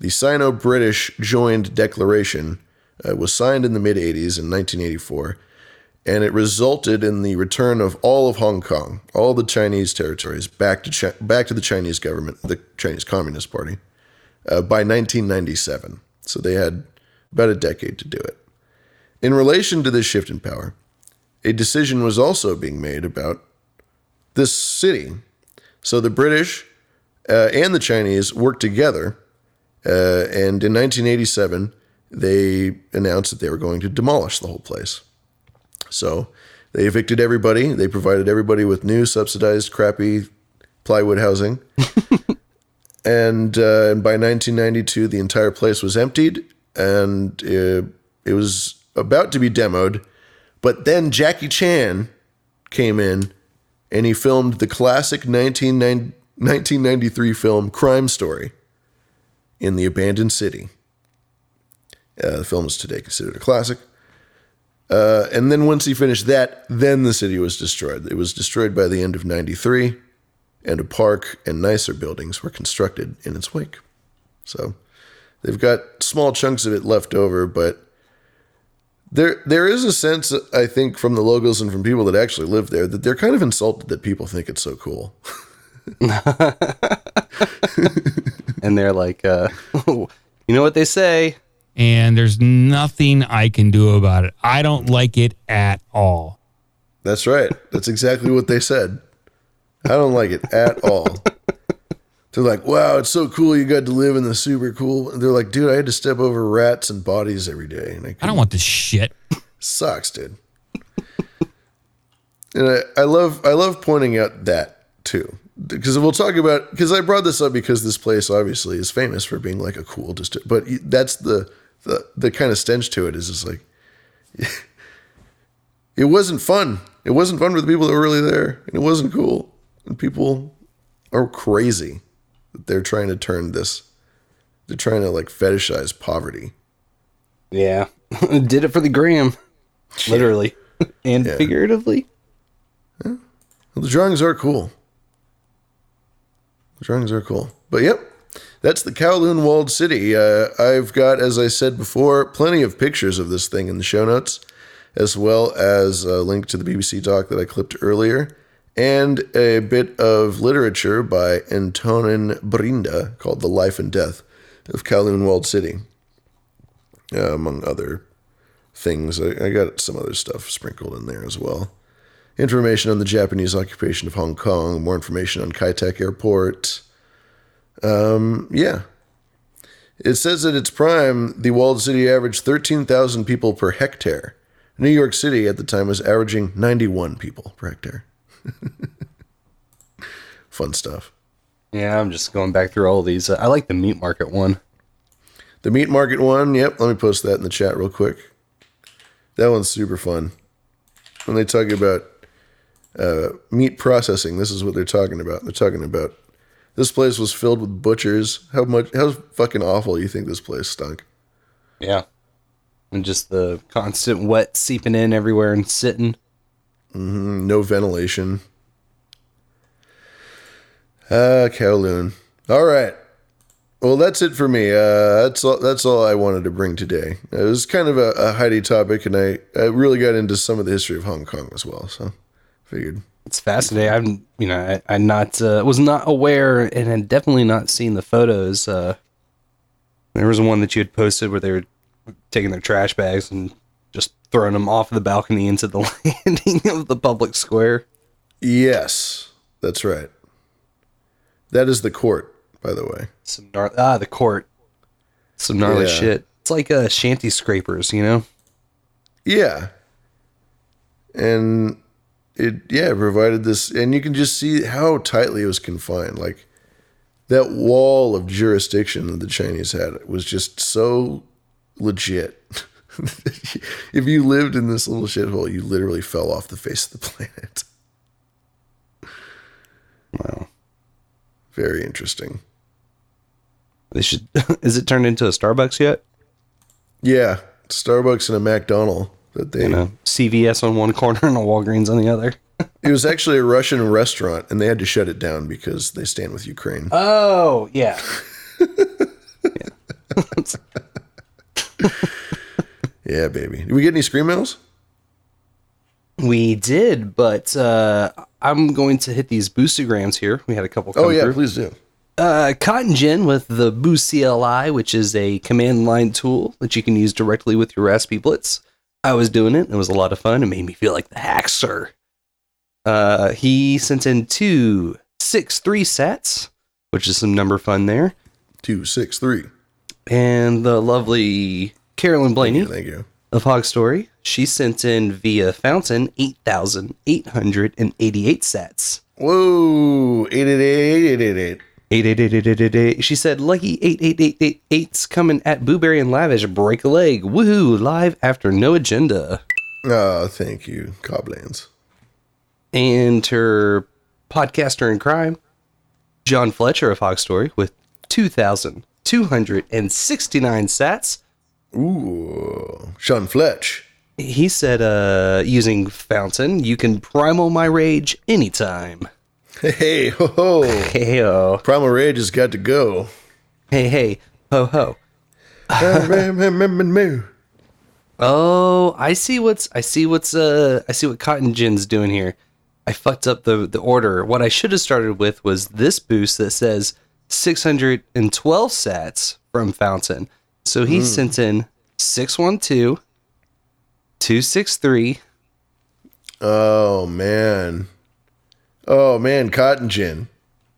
The Sino-British Joint Declaration uh, was signed in the mid 80s in 1984, and it resulted in the return of all of Hong Kong, all the Chinese territories, back to Chi- back to the Chinese government, the Chinese Communist Party, uh, by 1997. So they had about a decade to do it. In relation to this shift in power, a decision was also being made about this city. So the British uh, and the Chinese worked together, uh, and in 1987, they announced that they were going to demolish the whole place. So they evicted everybody. They provided everybody with new subsidized, crappy plywood housing. and, uh, and by 1992, the entire place was emptied and it, it was about to be demoed. But then Jackie Chan came in and he filmed the classic 1993 film Crime Story in the abandoned city. Uh, the film is today considered a classic. Uh, and then once he finished that, then the city was destroyed. It was destroyed by the end of 93, and a park and nicer buildings were constructed in its wake. So they've got small chunks of it left over, but there there is a sense, I think, from the locals and from people that actually live there that they're kind of insulted that people think it's so cool. and they're like, uh, you know what they say? And there's nothing I can do about it. I don't like it at all. That's right. That's exactly what they said. I don't like it at all. They're like, wow, it's so cool you got to live in the super cool. And they're like, dude, I had to step over rats and bodies every day. And I, I don't want this shit. Sucks, dude. and I, I love I love pointing out that too. Because we'll talk about because I brought this up because this place obviously is famous for being like a cool district, but that's the the the kind of stench to it is just like it wasn't fun. It wasn't fun for the people that were really there, and it wasn't cool. And people are crazy that they're trying to turn this. They're trying to like fetishize poverty. Yeah, did it for the gram, literally and Yeah. figuratively. Well, the drawings are cool. The drawings are cool. But yep, that's the Kowloon Walled City. Uh, I've got, as I said before, plenty of pictures of this thing in the show notes, as well as a link to the BBC doc that I clipped earlier, and a bit of literature by Antonin Brinda called The Life and Death of Kowloon Walled City, uh, among other things. I, I got some other stuff sprinkled in there as well information on the Japanese occupation of Hong Kong, more information on Kai Tak Airport. Um, yeah. It says at its prime, the walled city averaged 13,000 people per hectare. New York City at the time was averaging 91 people per hectare. Fun stuff. Yeah, I'm just going back through all these. Uh, I like the meat market one. The meat market one, yep, let me post that in the chat real quick. That one's super fun. When they talk about uh, meat processing, this is what they're talking about. They're talking about this place was filled with butchers. How much? How fucking awful you think this place stunk? Yeah, and just the constant wet seeping in everywhere and sitting. Hmm No ventilation. Ah, Kowloon. All right. Well, that's it for me. Uh, that's all. That's all I wanted to bring today. It was kind of a, a Heidi topic, and I, I really got into some of the history of Hong Kong as well. So, figured It's fascinating. I'm, you know, I, I'm not, uh, was not aware, and had definitely not seen the photos. Uh, there was one that you had posted where they were taking their trash bags and throwing them off the balcony into the landing of the public square. Yes, that's right. That is the court, by the way. Some gnar- ah, the court. Some gnarly Yeah. shit. It's like uh, shanty scrapers, you know. Yeah. And it yeah, provided this and you can just see how tightly it was confined. Like that wall of jurisdiction that the Chinese had was just so legit. if you lived in this little shithole, you literally fell off the face of the planet. Wow. Very interesting. They should. Is it turned into a Starbucks yet? Yeah, Starbucks and a McDonald that they. You know, CVS on one corner and a Walgreens on the other. It was actually a Russian restaurant, and they had to shut it down because they stand with Ukraine. Oh yeah. Yeah, baby. Did we get any scream mails? We did, but uh, I'm going to hit these boostagrams here. We had a couple. Oh yeah, through. please do. Uh, Cotton Gin with the Boost CLI, which is a command line tool that you can use directly with your Raspberry Blitz. I was doing it. It was a lot of fun. It made me feel like the hacker. Uh, he sent in two six three sats, which is some number fun there. Two six three. And the lovely Carolyn Blaney Thank you. of Hog Story, she sent in via Fountain eight thousand eight hundred and eighty eight sats. Whoa, eight eight eight eight eight eight. Eight eight eight eight eight eight eight. She said, "Lucky eight eight eight eight eight's coming at Booberry and Lavish. Break a leg, woohoo! Live after no agenda." Oh, thank you, Coblands. And her podcaster in crime, John Fletcher of Hog Story, with two thousand two hundred and sixty nine sats. Ooh, Sean Fletch. He said, "Uh, using Fountain, you can primal my rage anytime." Hey ho ho. Hey ho. Primal Rage has got to go. Hey hey ho ho. Oh, I see what's I see what's uh I see what Cotton Gin's doing here. I fucked up the the order. What I should have started with was this boost that says 612 sats from Fountain. So he Hmm. sent in 612 263 Oh man. Oh man, Cotton Gin.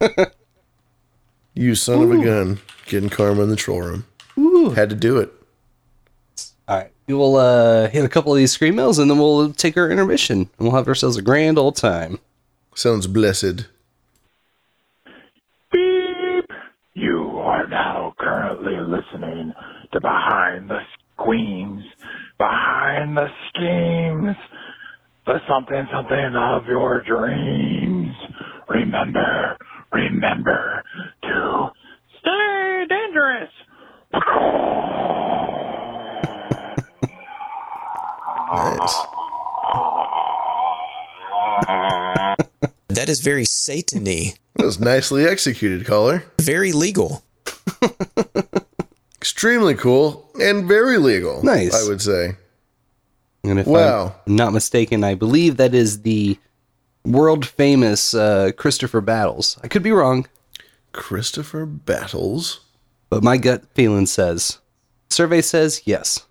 you son of a gun. Getting karma in the troll room. Ooh. Had to do it. All right. We will uh hit a couple of these screen mails and then we'll take our intermission and we'll have ourselves a grand old time. Sounds blessed. Beep. You are now currently listening to Behind the Screams, Behind the Schemes, the something something of your dreams. Remember, remember to stay dangerous. Nice. That is very Satan-y. That was nicely executed, caller. Very legal. Extremely cool and very legal. Nice. I would say. And if Wow. I'm not mistaken, I believe that is the world famous uh, Christopher Battles. I could be wrong, Christopher Battles. but my gut feeling says, survey says yes.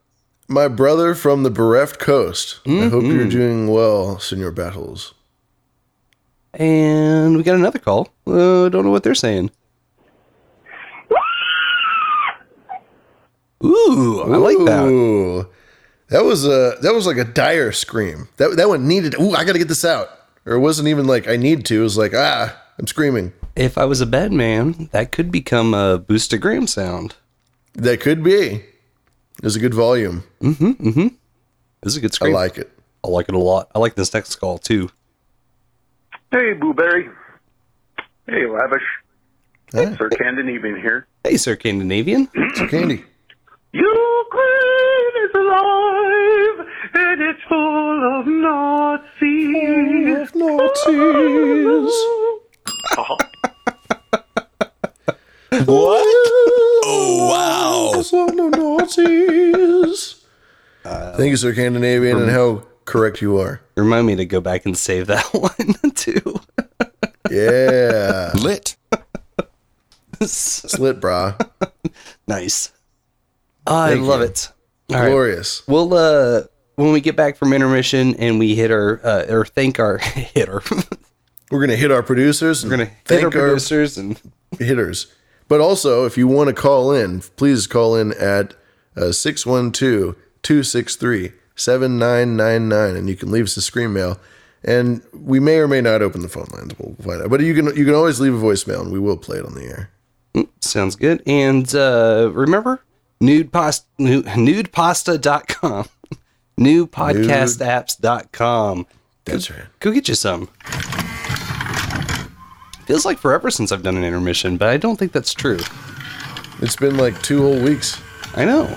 My brother from the bereft coast. I hope you're Mhm. doing well, Senor Battles. And we got another call. Uh, don't know what they're saying. Ooh, I like that. Ooh. That was a that was like a dire scream. That that one needed. Ooh, I got to get this out. Or it wasn't even like I need to. It was like ah, I'm screaming. If I was a bad man, that could become a boostagram sound. That could be. There's a good volume. Mm-hmm. Mm-hmm. This is a good scream. I like it. I like it a lot. I like this next call too. Hey, Blueberry. Hey, Lavish. Hey, Sir Scandinavian here. Hey, Sir Scandinavian. Sir Candy. Ukraine is alive and it's full of Nazis. Nazis. Oh. Uh-huh. What? Oh wow! no Nazis. Uh, Thank you, Sir Scandinavian, and how correct you are. Remind me to go back and save that one too. Yeah. Lit. Slit, brah. nice. I Thank love you. it. All right. Glorious. We'll uh when we get back from intermission and we hit our uh, or thank our hitter. We're gonna hit our producers. We're gonna hit our producers and hitters. But also, if you want to call in, please call in at uh, 612 263 7999 and you can leave us a screen mail. And we may or may not open the phone lines. We'll find out. But you can you can always leave a voicemail and we will play it on the air. sounds good. And uh remember nude pasta nudepasta.com. Newpodcastapps.com. That's right. Go get you some. Feels like forever since I've done an intermission, but I don't think that's true. It's been like two whole weeks. I know.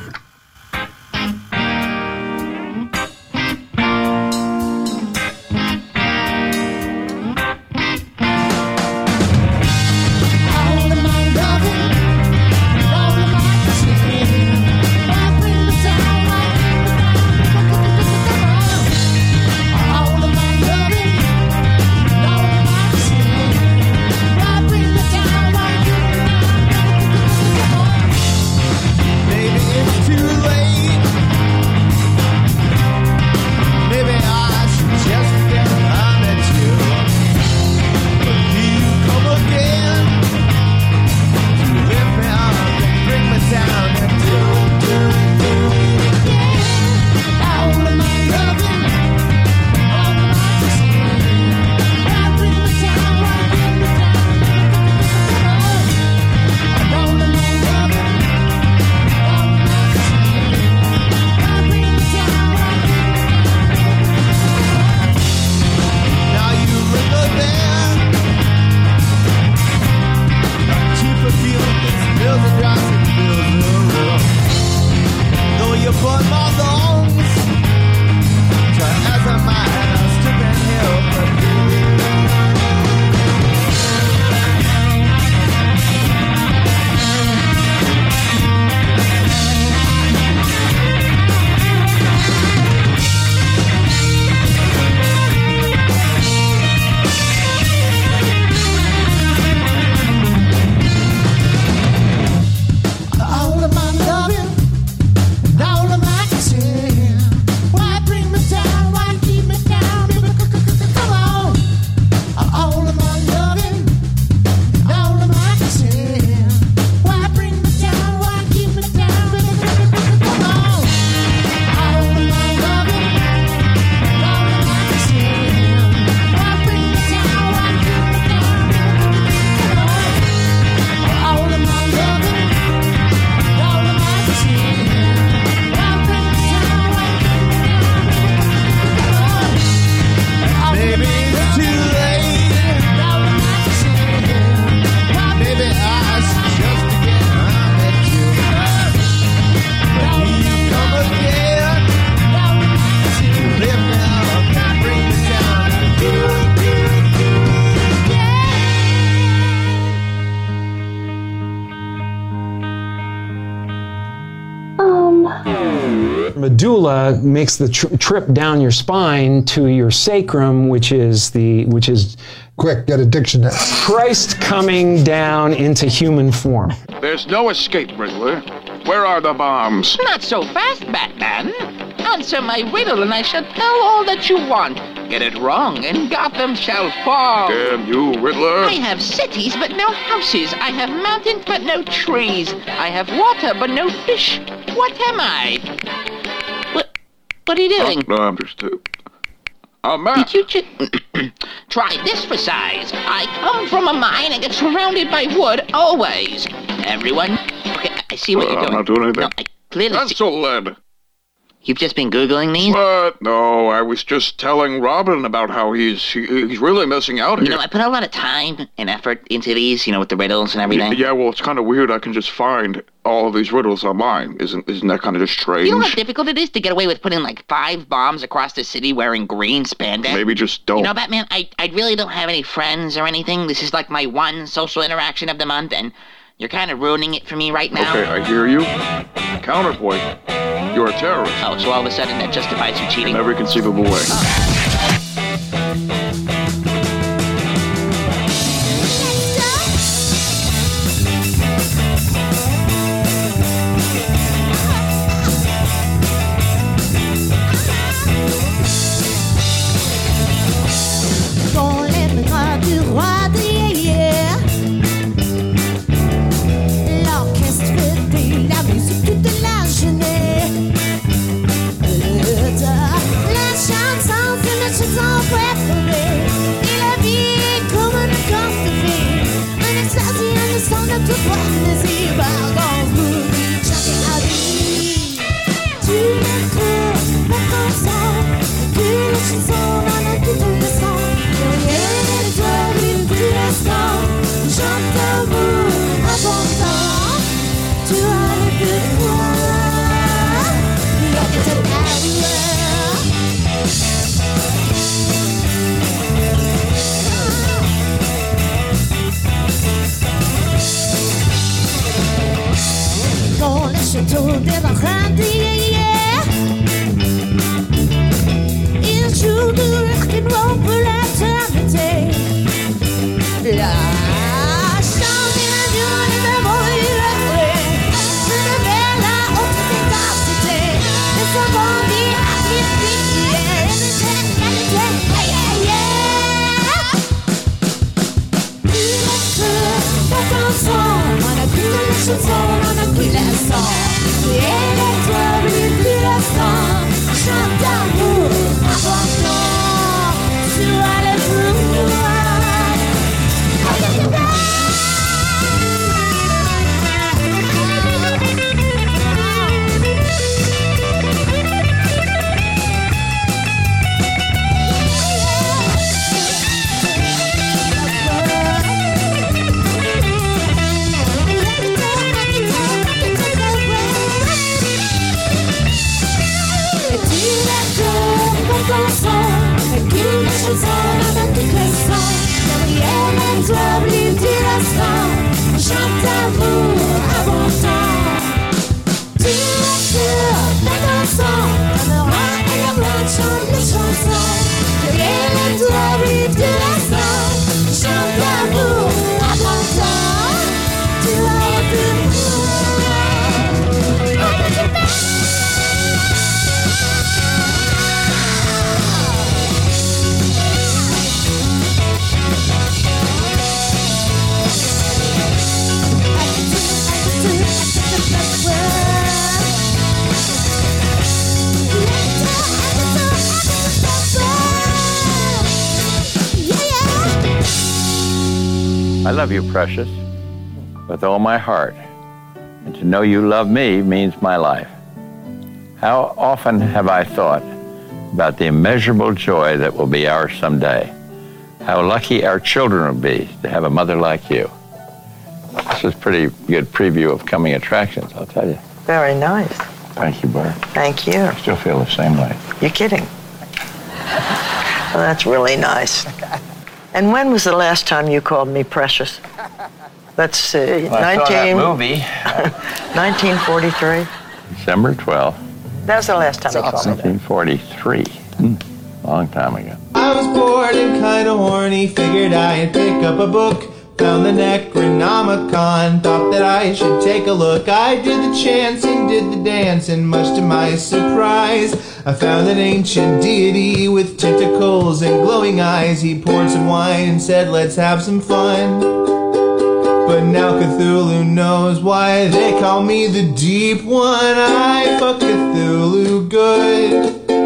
Makes the tr- trip down your spine to your sacrum, which is the which is quick get a dictionary. Christ coming down into human form. There's no escape, Riddler. Where are the bombs? Not so fast, Batman. Answer my riddle and I shall tell all that you want. Get it wrong and Gotham shall fall. Damn you, Riddler. I have cities but no houses. I have mountains but no trees. I have water but no fish. What am I? What, are you doing? No, I'm just. Uh, a map. Did you ju- Try this for size. I come from a mine and get surrounded by wood always. Everyone. Okay, I see what Uh, you're doing. I'm not doing anything. No, I clearly see- Pencil lead. You've just been googling these. What? No, I was just telling Robin about how he's he, he's really missing out You know, I put a lot of time and effort into these. You know, with the riddles and everything. yeah, well, it's kind of weird. I can just find all of these riddles online. Isn't isn't that kind of just strange? You know how difficult it is to get away with putting like five bombs across the city wearing green spandex? Maybe just don't. You know, Batman, I, I really don't have any friends or anything. This is like my one social interaction of the month, and you're kind of ruining it for me right now. Okay, I hear you. Counterpoint. You're a terrorist. Oh, so all of a sudden that justifies you cheating? In every conceivable way. Dans yeah, yeah. It's true Перед землю ты росла, шаг love you, precious, with all my heart. And to know you love me means my life. How often have I thought about the immeasurable joy that will be ours someday? How lucky our children will be to have a mother like you. This is pretty good preview of coming attractions, I'll tell you. Very nice. Thank you, Bert. Thank you. I still feel the same way. You're kidding. Well, that's really nice. And when was the last time you called me precious? Let's see. Well, I saw that movie. 1943. December 12th, That was the last time you called me. 1943. Hmm. Long time ago. I was bored and kinda horny, figured I'd pick up a book. Found the Necronomicon, thought that I should take a look. I did the chants and did the dance, and much to my surprise, I found an ancient deity with tentacles and glowing eyes. He poured some wine and said, Let's have some fun. But now Cthulhu knows why they call me the Deep One. I fuck Cthulhu good.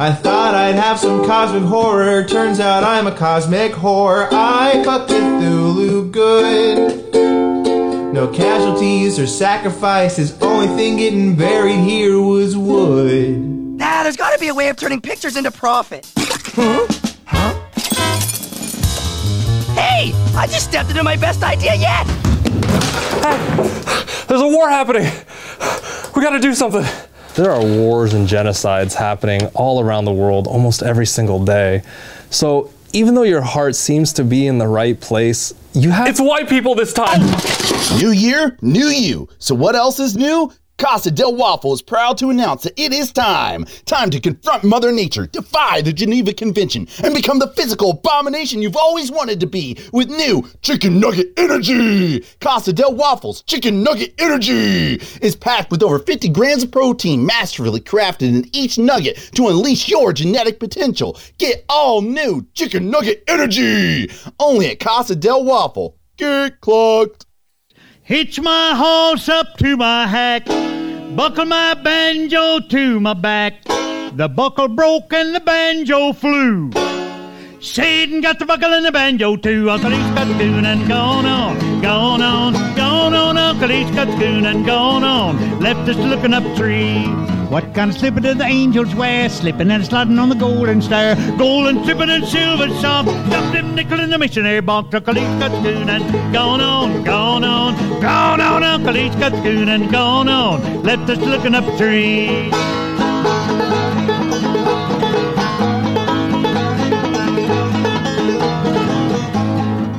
I thought I'd have some cosmic horror. Turns out I'm a cosmic whore. I fuck Cthulhu good. No casualties or sacrifices. Only thing getting buried here was wood. Nah, there's gotta be a way of turning pictures into profit. Huh? Huh? Hey, I just stepped into my best idea yet. There's a war happening. We gotta do something. There are wars and genocides happening all around the world almost every single day. So even though your heart seems to be in the right place, you have. It's white people this time! New year, new you. So what else is new? Casa del Waffle is proud to announce that it is time. Time to confront Mother Nature, defy the Geneva Convention, and become the physical abomination you've always wanted to be with new Chicken Nugget Energy. Casa del Waffle's Chicken Nugget Energy is packed with over 50 grams of protein masterfully crafted in each nugget to unleash your genetic potential. Get all new Chicken Nugget Energy only at Casa del Waffle. Get clocked. Hitch my horse up to my hack, buckle my banjo to my back. The buckle broke and the banjo flew. Satan got the buckle and the banjo too. Uncle East got the tune and gone on, gone on, gone on. Uncle East got the tune and gone on. Left us looking up tree. What kind of slipper do the angels wear? Slipping and sliding on the golden stair. Golden slipping and silver soft. Stuffed them nickel in the missionary box. Uncle East got the tune and gone on, gone on, gone on. Uncle East got the tune and gone on. Left us looking up tree.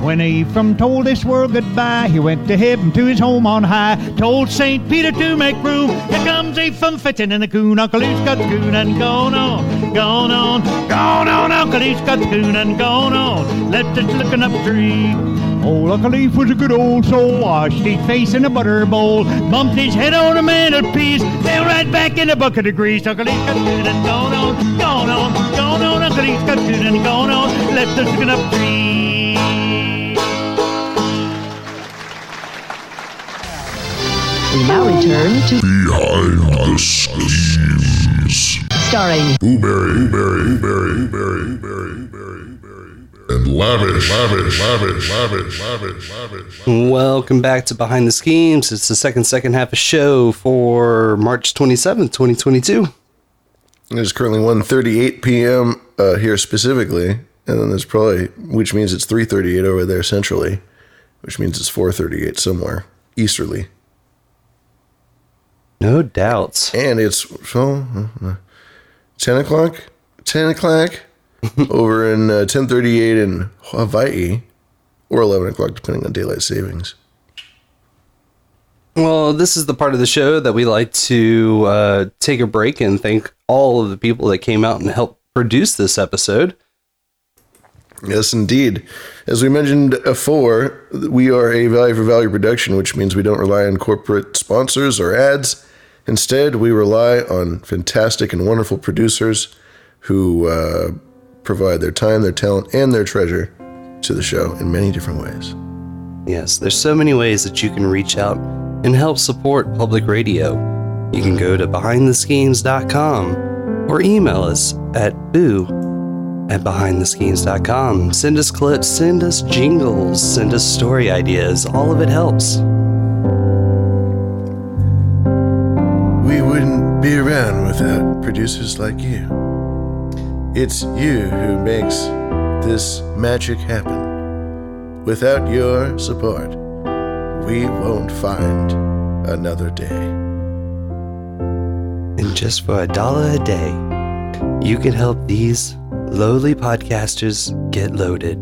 When Ephraim told this world goodbye, he went to heaven to his home on high. Told St. Peter to make room. Here comes Ephraim fetching in the coon. Uncle East got the coon and gone on, gone on, gone on. Uncle East got the coon and gone on. Left us looking up a tree. Old Uncle Leaf was a good old soul. Washed his face in a butter bowl. Bumped his head on a mantelpiece. Fell right back in a bucket of grease. Uncle Leaf got coon and gone on, gone on, gone on. Uncle Leaf got coon and gone on. Left us looking up tree. Now return to Behind the Schemes. starring Blueberry, Blueberry, Blueberry, Blueberry, Blueberry, Blueberry, and lavish, lavish, lavish, lavish, lavish, lavish. Welcome back to Behind the Schemes. It's the second second half of show for March 27th, 2022. It is currently 1.38 p.m. Uh, here specifically, and then there's probably, which means it's 3.38 over there centrally, which means it's 4.38 somewhere easterly. No doubts. And it's so uh, 10 o'clock, 10 o'clock over in uh, 1038 in Hawaii, or 11 o'clock, depending on daylight savings. Well, this is the part of the show that we like to uh, take a break and thank all of the people that came out and helped produce this episode. Yes, indeed. As we mentioned before, we are a value for value production, which means we don't rely on corporate sponsors or ads. Instead, we rely on fantastic and wonderful producers who uh, provide their time, their talent, and their treasure to the show in many different ways. Yes, there's so many ways that you can reach out and help support public radio. You can go to behindtheschemes.com or email us at boo at behindtheschemes.com. Send us clips, send us jingles, send us story ideas. All of it helps. We wouldn't be around without producers like you. It's you who makes this magic happen. Without your support, we won't find another day. And just for a dollar a day, you can help these lowly podcasters get loaded.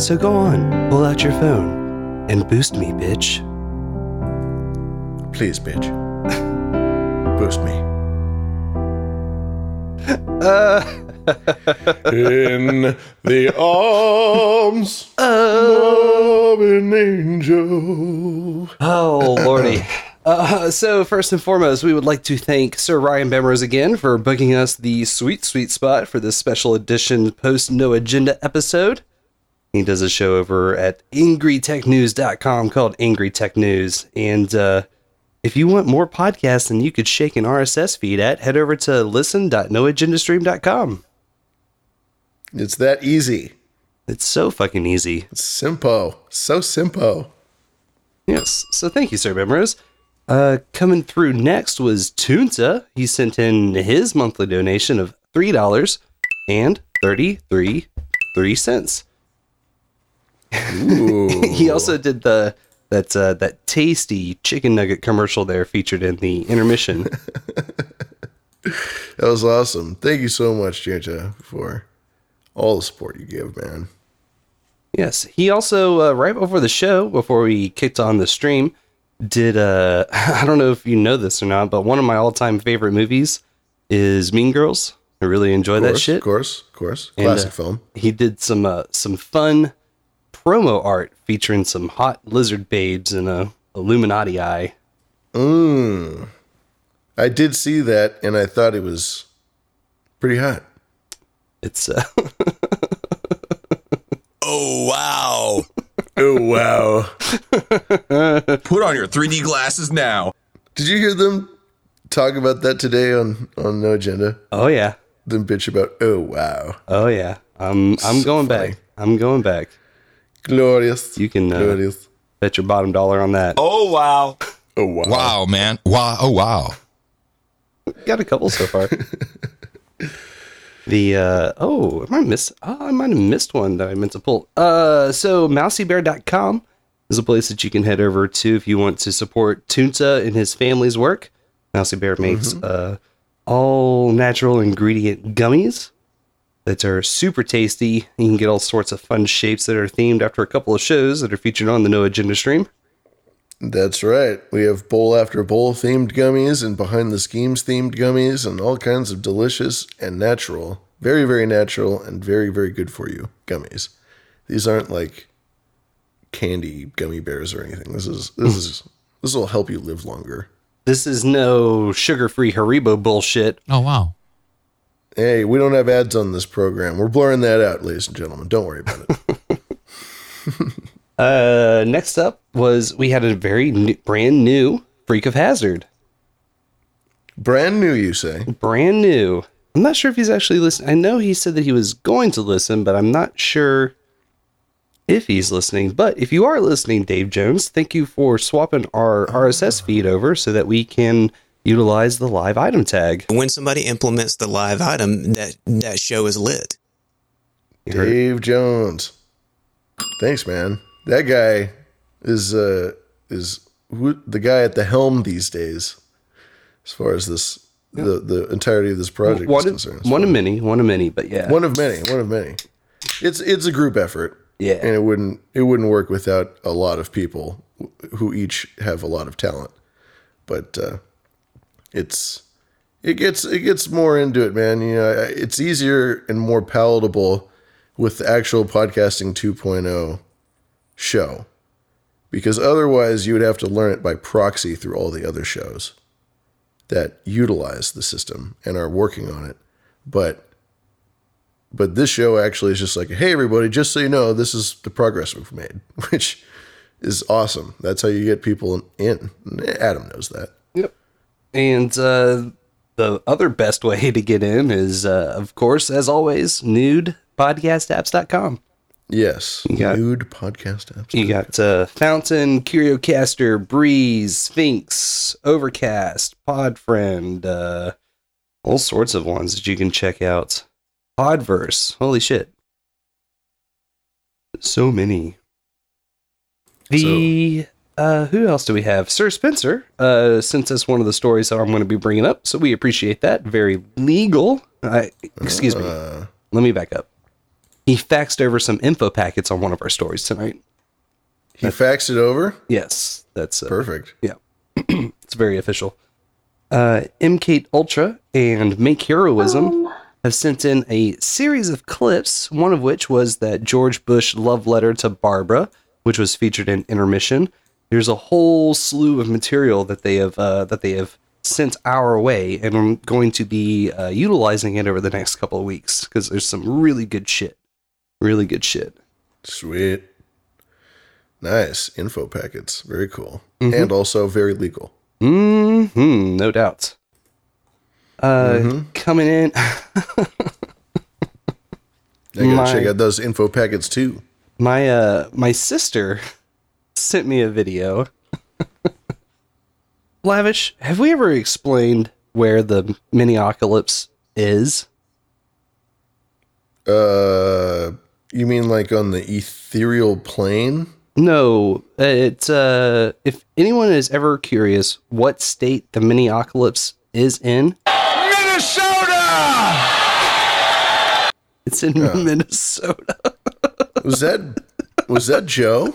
So go on, pull out your phone and boost me, bitch. Please, bitch. Boost me. Uh, In the arms of an angel. Oh, lordy. Uh, so, first and foremost, we would like to thank Sir Ryan Bemrose again for booking us the sweet, sweet spot for this special edition post No Agenda episode. He does a show over at angrytechnews.com called Angry Tech News. And uh, if you want more podcasts than you could shake an RSS feed at, head over to listen.noagendastream.com. It's that easy. It's so fucking easy. It's simple. So simple. Yes. So thank you, Sir Bemrose. Uh, coming through next was Tunta. He sent in his monthly donation of three dollars and thirty-three three cents. he also did the that uh, that tasty chicken nugget commercial there featured in the intermission. That was awesome. Thank you so much, Junta, for all the support you give, man. Yes, he also uh, right before the show, before we kicked on the stream, did uh I don't know if you know this or not, but one of my all-time favorite movies is Mean Girls. I really enjoy Of that shit. Of course, of course. And, Classic uh, film. He did some uh, some fun promo art featuring some hot lizard babes and a Illuminati eye. Mm. I did see that, and I thought it was pretty hot. It's uh, Oh, wow. oh, wow. Put on your 3D glasses now. Did you hear them talk about that today on on No Agenda? oh yeah, Them bitch about oh wow, oh yeah. I'm I'm So going funny. back. I'm going back. Glorious. You can uh, glorious. bet your bottom dollar on that. Oh, wow. Oh wow. Wow, man. Wow. Oh, wow. Got a couple so far. the uh oh, I might miss oh, I might have missed one that I meant to pull. Uh so mousybear.com is a place that you can head over to if you want to support Tunta and his family's work. Mousy Bear makes uh all natural ingredient gummies that are super tasty. You can get all sorts of fun shapes that are themed after a couple of shows that are featured on the No Agenda stream. That's right. We have bowl after bowl themed gummies and behind the schemes themed gummies and all kinds of delicious and natural, very very natural and very very good for you gummies. These aren't like candy gummy bears or anything. This is this is this will help you live longer. This is no sugar-free Haribo bullshit. Oh wow. Hey, we don't have ads on this program. We're blurring that out, ladies and gentlemen. Don't worry about it. Uh, next up was we had a very new, brand new Freak of Hazard. Brand new, you say? Brand new. I'm not sure if he's actually listening. I know he said that he was going to listen, but I'm not sure if he's listening. But if you are listening, Dave Jones, thank you for swapping our RSS feed over so that we can utilize the live item tag. When somebody implements the live item, that, that show is lit. Dave Jones. Thanks, man. That guy is uh is who, the guy at the helm these days, as far as this the the entirety of this project one, is of, concerned. one of many, one of many, but yeah. One of many, one of many. It's it's a group effort. Yeah. And it wouldn't it wouldn't work without a lot of people who each have a lot of talent. But uh it's it gets it gets more into it, man. You know, it's easier and more palatable with the actual podcasting 2.0 show. Because otherwise you would have to learn it by proxy through all the other shows that utilize the system and are working on it. But but this show actually is just like, hey everybody, just so you know, this is the progress we've made, which is awesome. That's how you get people in. Adam knows that. And uh, the other best way to get in is, uh, of course, as always, nudepodcastapps.com. Yes. You got- nude podcast apps. You got uh, Fountain, CurioCaster, Breeze, Sphinx, Overcast, Podfriend, uh, all sorts of ones that you can check out. Podverse, holy shit. So many. The uh, who else do we have? Sir Spencer uh, sent us one of the stories that I'm going to be bringing up, so we appreciate that. Very legal. I, excuse me. Uh, Let me back up. He faxed over some info packets on one of our stories tonight. He faxed it over? Yes, that's uh, perfect. Yeah, it's very official. Uh, MK Ultra and Make Heroism have sent in a series of clips. One of which was that George Bush love letter to Barbara, which was featured in Intermission. There's a whole slew of material that they have uh, that they have sent our way, and I'm going to be uh, utilizing it over the next couple of weeks because there's some really good shit. Really good shit. Sweet. Nice. Info packets. Very cool. Mhm. And also very legal. Hmm. No doubt. Uh, Mhm. coming in. I gotta My- check out those info packets too. My uh my sister sent me a video. Lavish, have we ever explained where the Mini Minneapolis is? Uh, you mean like on the ethereal plane? No, it's uh if anyone is ever curious what state the Mini Minneapolis is in, Minnesota! it's in Minnesota. Was that was that Joe?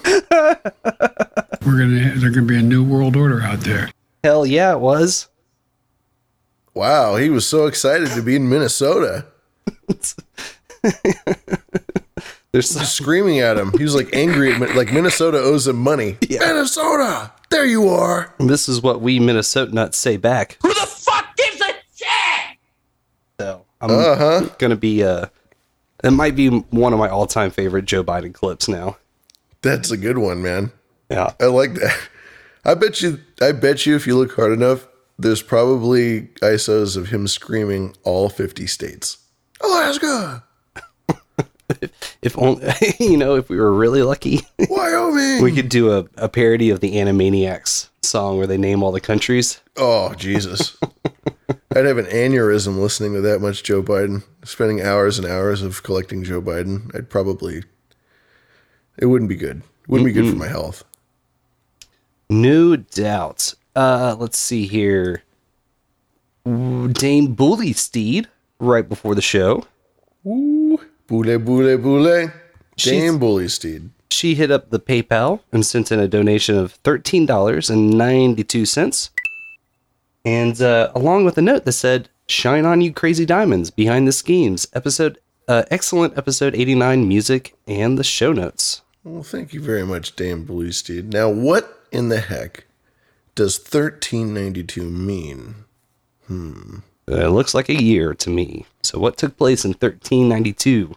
We're gonna there's gonna be a new world order out there. Hell yeah, it was. Wow, he was so excited to be in Minnesota. There's just screaming at him. He was like angry at Min- like Minnesota owes him money. Minnesota, there you are. This is what we Minnesota nuts say back. Who the fuck gives a shit? So I'm Uh-huh. gonna be uh it might be one of my all time favorite Joe Biden clips now. That's a good one, man. Yeah. I like that. I bet you I bet you if you look hard enough, there's probably ISOs of him screaming all 50 states. Alaska, If only you know, if we were really lucky, Wyoming. we could do a, a parody of the Animaniacs song where they name all the countries. Oh, Jesus. I'd have an aneurysm listening to that much Joe Biden, spending hours and hours of collecting Joe Biden. I'd probably, it wouldn't be good. It wouldn't be good for my health. No doubt. Uh let's see here. Dame Bully Steed, right before the show. Ooh, boule, boule, boule. Dame Bully Steed. She hit up the PayPal and sent in a donation of $13.92. And uh, along with a note that said, Shine on you crazy diamonds behind the schemes. Episode, uh, excellent episode 89 music and the show notes. Well, thank you very much, Dame Bully Steed. Now, what in the heck does 1392 mean? Hmm. Uh, it looks like a year to me. So, what took place in 1392?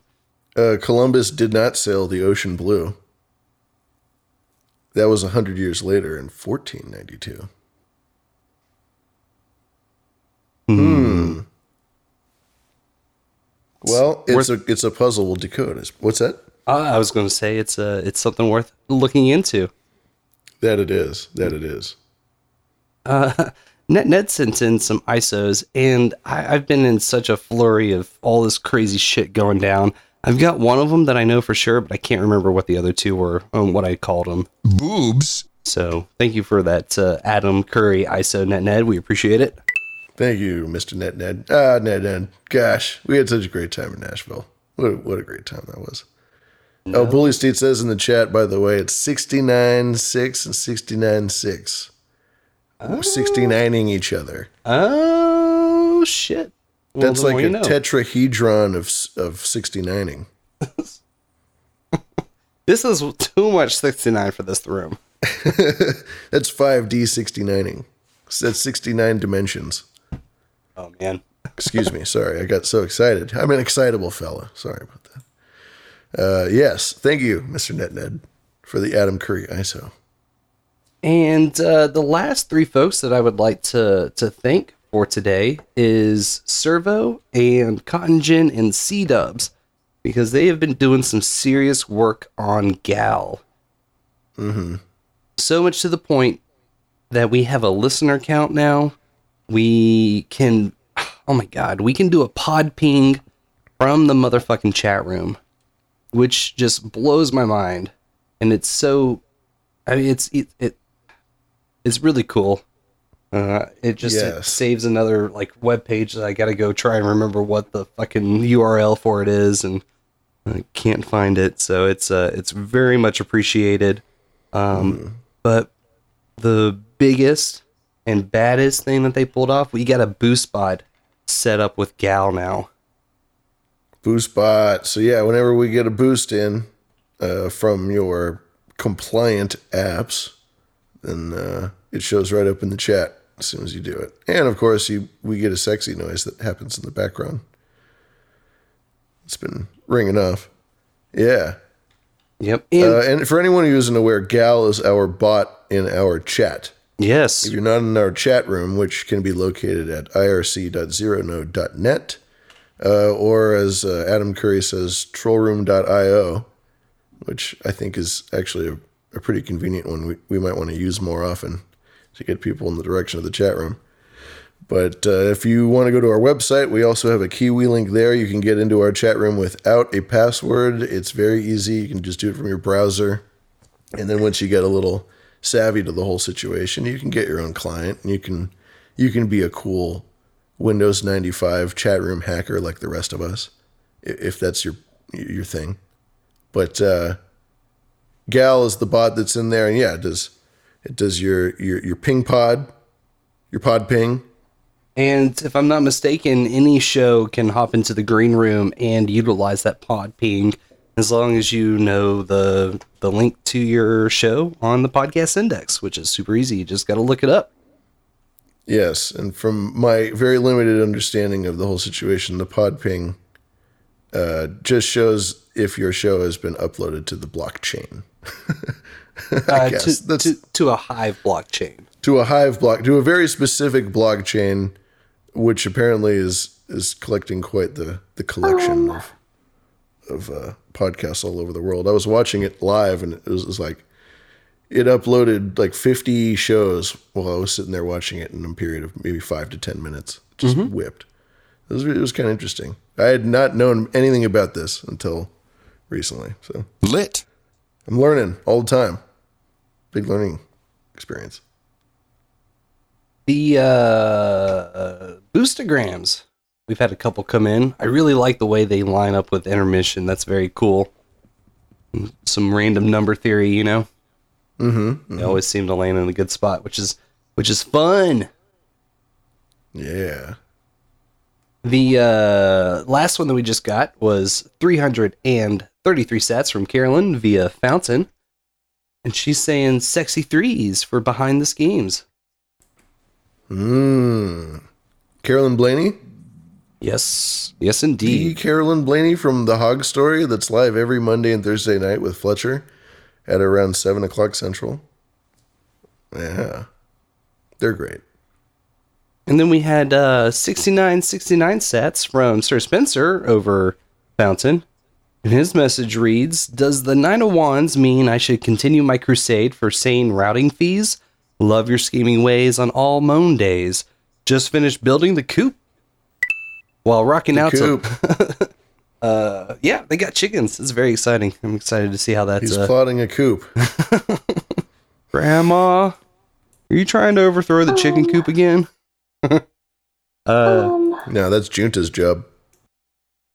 Uh, Columbus did not sail the ocean blue. That was a hundred years later in 1492. Well, it's a it's a puzzle we'll decode. Is- What's that? Uh, I was going to say it's uh, it's something worth looking into. That it is. That it is. Uh, Ned, Ned sent in some ISOs, and I, I've been in such a flurry of all this crazy shit going down. I've got one of them that I know for sure, but I can't remember what the other two were, um, what I called them. Boobs. So thank you for that, uh, Adam Curry ISO Net Ned. We appreciate it. Thank you, Mr. Net Ned. Ah, Ned Ned. Gosh, we had such a great time in Nashville. What a, what a great time that was. Oh, Bully State says in the chat, by the way, it's 69 6 and 69 6. 69ing each other. Oh shit! Well, That's like a know. tetrahedron of of 69ing. This is too much 69 for this room. That's 5D 69ing. That's 69 dimensions. Oh man. Excuse me. Sorry, I got so excited. I'm an excitable fella. Sorry about that. Uh, yes, thank you, Mr. Net Ned, for the Adam Curry ISO. And uh, the last three folks that I would like to to thank for today is Servo and Cotton Gin and C Dubs because they have been doing some serious work on Gal. Mm-hmm. So much to the point that we have a listener count now. We can, oh my god, we can do a pod ping from the motherfucking chat room, which just blows my mind. And it's so, I mean, it's it, it it's really cool. Uh, it just it saves another like web page that I got to go try and remember what the fucking URL for it is, and I can't find it. So it's uh it's very much appreciated. Um, but the biggest and baddest thing that they pulled off, we got a boost bot set up with Gal now. Boost bot. So yeah, whenever we get a boost in uh, from your compliant apps, then uh, it shows right up in the chat as soon as you do it. And of course, you we get a sexy noise that happens in the background. It's been ringing off. Yeah. Yep. uh, and for anyone who isn't aware, Gal is our bot in our chat. Yes. If you're not in our chat room, which can be located at irc.zeronode.net, uh, or as uh, Adam Curry says, trollroom.io, which I think is actually a, a pretty convenient one we, we might want to use more often to get people in the direction of the chat room. But uh, if you want to go to our website, we also have a Kiwi link there. You can get into our chat room without a password. It's very easy. You can just do it from your browser. And then once you get a little savvy to the whole situation, you can get your own client and you can you can be a cool Windows 95 chat room hacker like the rest of us, if that's your your thing. But uh, Gal is the bot that's in there, and yeah, it does it does your your your ping pod, your pod ping. And if I'm not mistaken, any show can hop into the green room and utilize that pod ping as long as you know the the link to your show on the podcast index, which is super easy. You just got to look it up. Yes, and from my very limited understanding of the whole situation, the pod ping uh, just shows if your show has been uploaded to the blockchain. I Uh, guess to, to, to a Hive blockchain. to a Hive block, to a very specific blockchain, which apparently is is collecting quite the the collection of of uh, podcasts all over the world. I was watching it live, and it was, it was like it uploaded like 50 shows while I was sitting there watching it in a period of maybe five to 10 minutes. Just Mhm. whipped. It was, it was kind of interesting. I had not known anything about this until recently. So lit. I'm learning all the time. Big learning experience. The uh, uh, boostagrams. We've had a couple come in. I really like the way they line up with intermission. That's very cool. Some random number theory, you know. Mm-hmm. They always seem to land in a good spot, which is which is fun. Yeah. The uh, last one that we just got was 333 sats from Carolyn via Fountain. And she's saying sexy threes for behind the schemes. Mmm. Carolyn Blaney? Yes. Yes, indeed. The Carolyn Blaney from The Hog Story that's live every Monday and Thursday night with Fletcher at around 7 o'clock Central. Yeah. They're great. And then we had uh, 69 69 sats from Sir Spencer over Fountain. And his message reads Does the Nine of Wands mean I should continue my crusade for sane routing fees? Love your scheming ways on all moan days. Just finished building the coop while rocking The out coop. some. uh, yeah, they got chickens. It's very exciting. I'm excited to see how that's. He's uh, plotting a coop. Grandma, are you trying to overthrow the chicken coop again? Uh, no, that's Junta's job.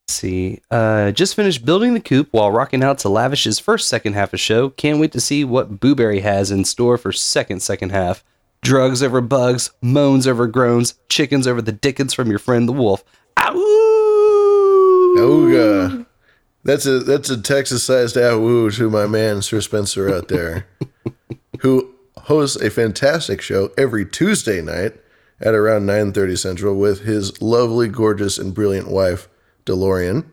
Let's see. Uh, just finished building the coop while rocking out to Lavish's first second half of show. Can't wait to see what Booberry has in store for second second half. Drugs over bugs, moans over groans, chickens over the dickens from your friend the wolf. Ooga. That's a that's a Texas-sized awoo to my man Sir Spencer out there, who hosts a fantastic show every Tuesday night at around 9:30 Central with his lovely, gorgeous, and brilliant wife DeLorean,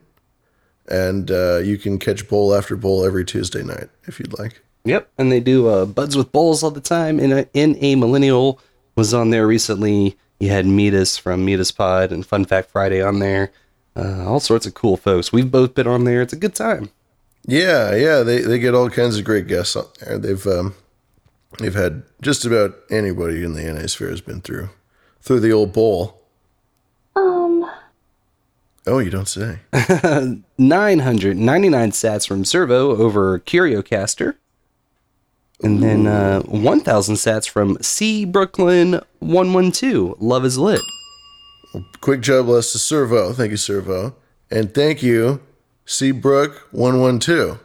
and uh, you can catch bowl after bowl every Tuesday night if you'd like. Yep, and they do uh, buds with bowls all the time. In a, in a millennial was on there recently. You had Meetus from Meetus Pod and Fun Fact Friday on there. Uh, all sorts of cool folks. We've both been on there. It's a good time. Yeah, yeah, they they get all kinds of great guests on there. They've um, they've had just about anybody in the NA sphere has been through through the old bowl. Um, Oh, you don't say. 999 sats from Servo over CurioCaster. And then uh, 1,000 sats from C Brooklyn 112. Love is lit. Quick job bless to Servo. Thank you, Servo. And thank you, one one two.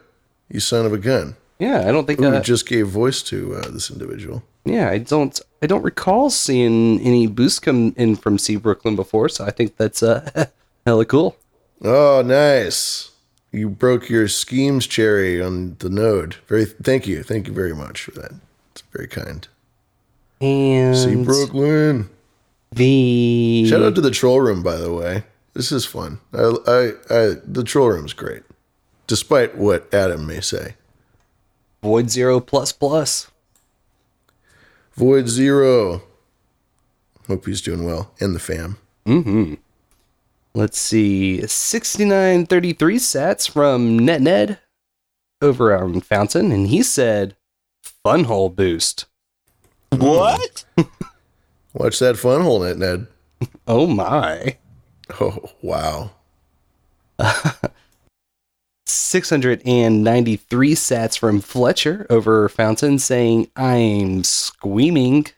You son of a gun. Yeah, I don't think Who uh, just gave voice to uh, this individual. Yeah, I don't I don't recall seeing any boosts come in from C Brooklyn before, so I think that's uh hella cool. Oh, nice. You broke your schemes cherry on the node. Very thank you. Thank you very much for that. It's very kind. And C Brooklyn. The Shout out to the troll room, by the way. This is fun. I, I, I the troll room's great, despite what Adam may say. Void Zero plus plus. Void Zero. Hope he's doing well. And the fam. Mm-hmm. Let's see. 6933 sats from Net Ned over on Fountain, and he said fun hole boost. What? Watch that fun hole, Ned. Ned. Oh my. Oh wow. 693 sats from Fletcher over Fountain saying, I'm squeaming.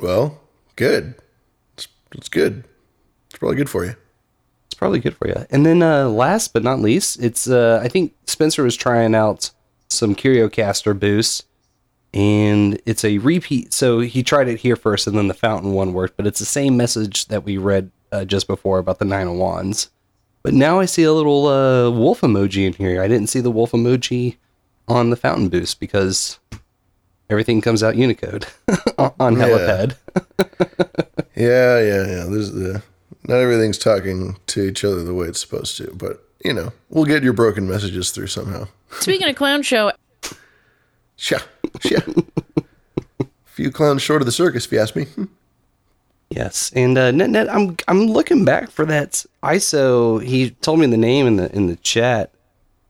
Well, good. It's, it's good. It's probably good for you. It's probably good for you. And then uh, last but not least, it's uh, I think Spencer was trying out some CurioCaster boosts, and it's a repeat. So he tried it here first, and then the Fountain one worked, but it's the same message that we read uh, just before about the Nine of Wands. But now I see a little uh, wolf emoji in here. I didn't see the wolf emoji on the Fountain boost because everything comes out Unicode on Yeah. Helipad. Yeah, yeah, yeah. There's the not everything's talking to each other the way it's supposed to, but you know, we'll get your broken messages through somehow. Speaking of clown show, Sha, sha. Few clowns short of the circus, if you ask me. Yes, and uh, net net, I'm I'm looking back for that ISO. He told me the name in the in the chat,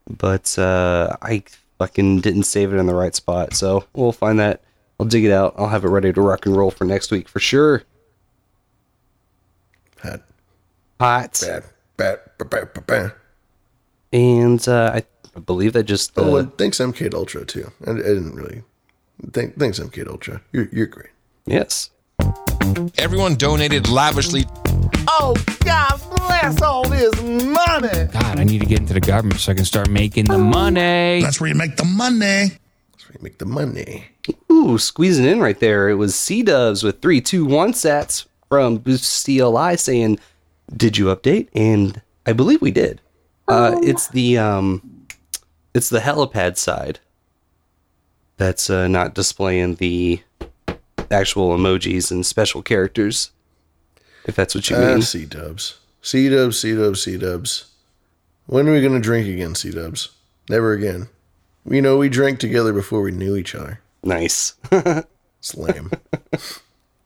but uh, I fucking didn't save it in the right spot. So we'll find that. I'll dig it out. I'll have it ready to rock and roll for next week for sure. Hot. Hot. Bad. Bad. Bad. Bad. bad. And uh, I believe that just. Uh, Oh, and thanks MK Ultra too. I, I didn't really. Thank, thanks MK Ultra. You're you're great. Yes. Everyone donated lavishly. Oh, God bless all this money. God, I need to get into the government so I can start making the money. That's where you make the money. That's where you make the money. Ooh, squeezing in right there. It was C Dubs with three, two, one sats from Boost CLI saying, "Did you update?" And I believe we did. Uh, it's the um, it's the helipad side that's uh, not displaying the actual emojis and special characters. If that's what you Ah, mean. C dubs. C dubs, C dubs, C dubs. When are we going to drink again, C dubs? Never again. You know, we drank together before we knew each other. Nice. it's lame.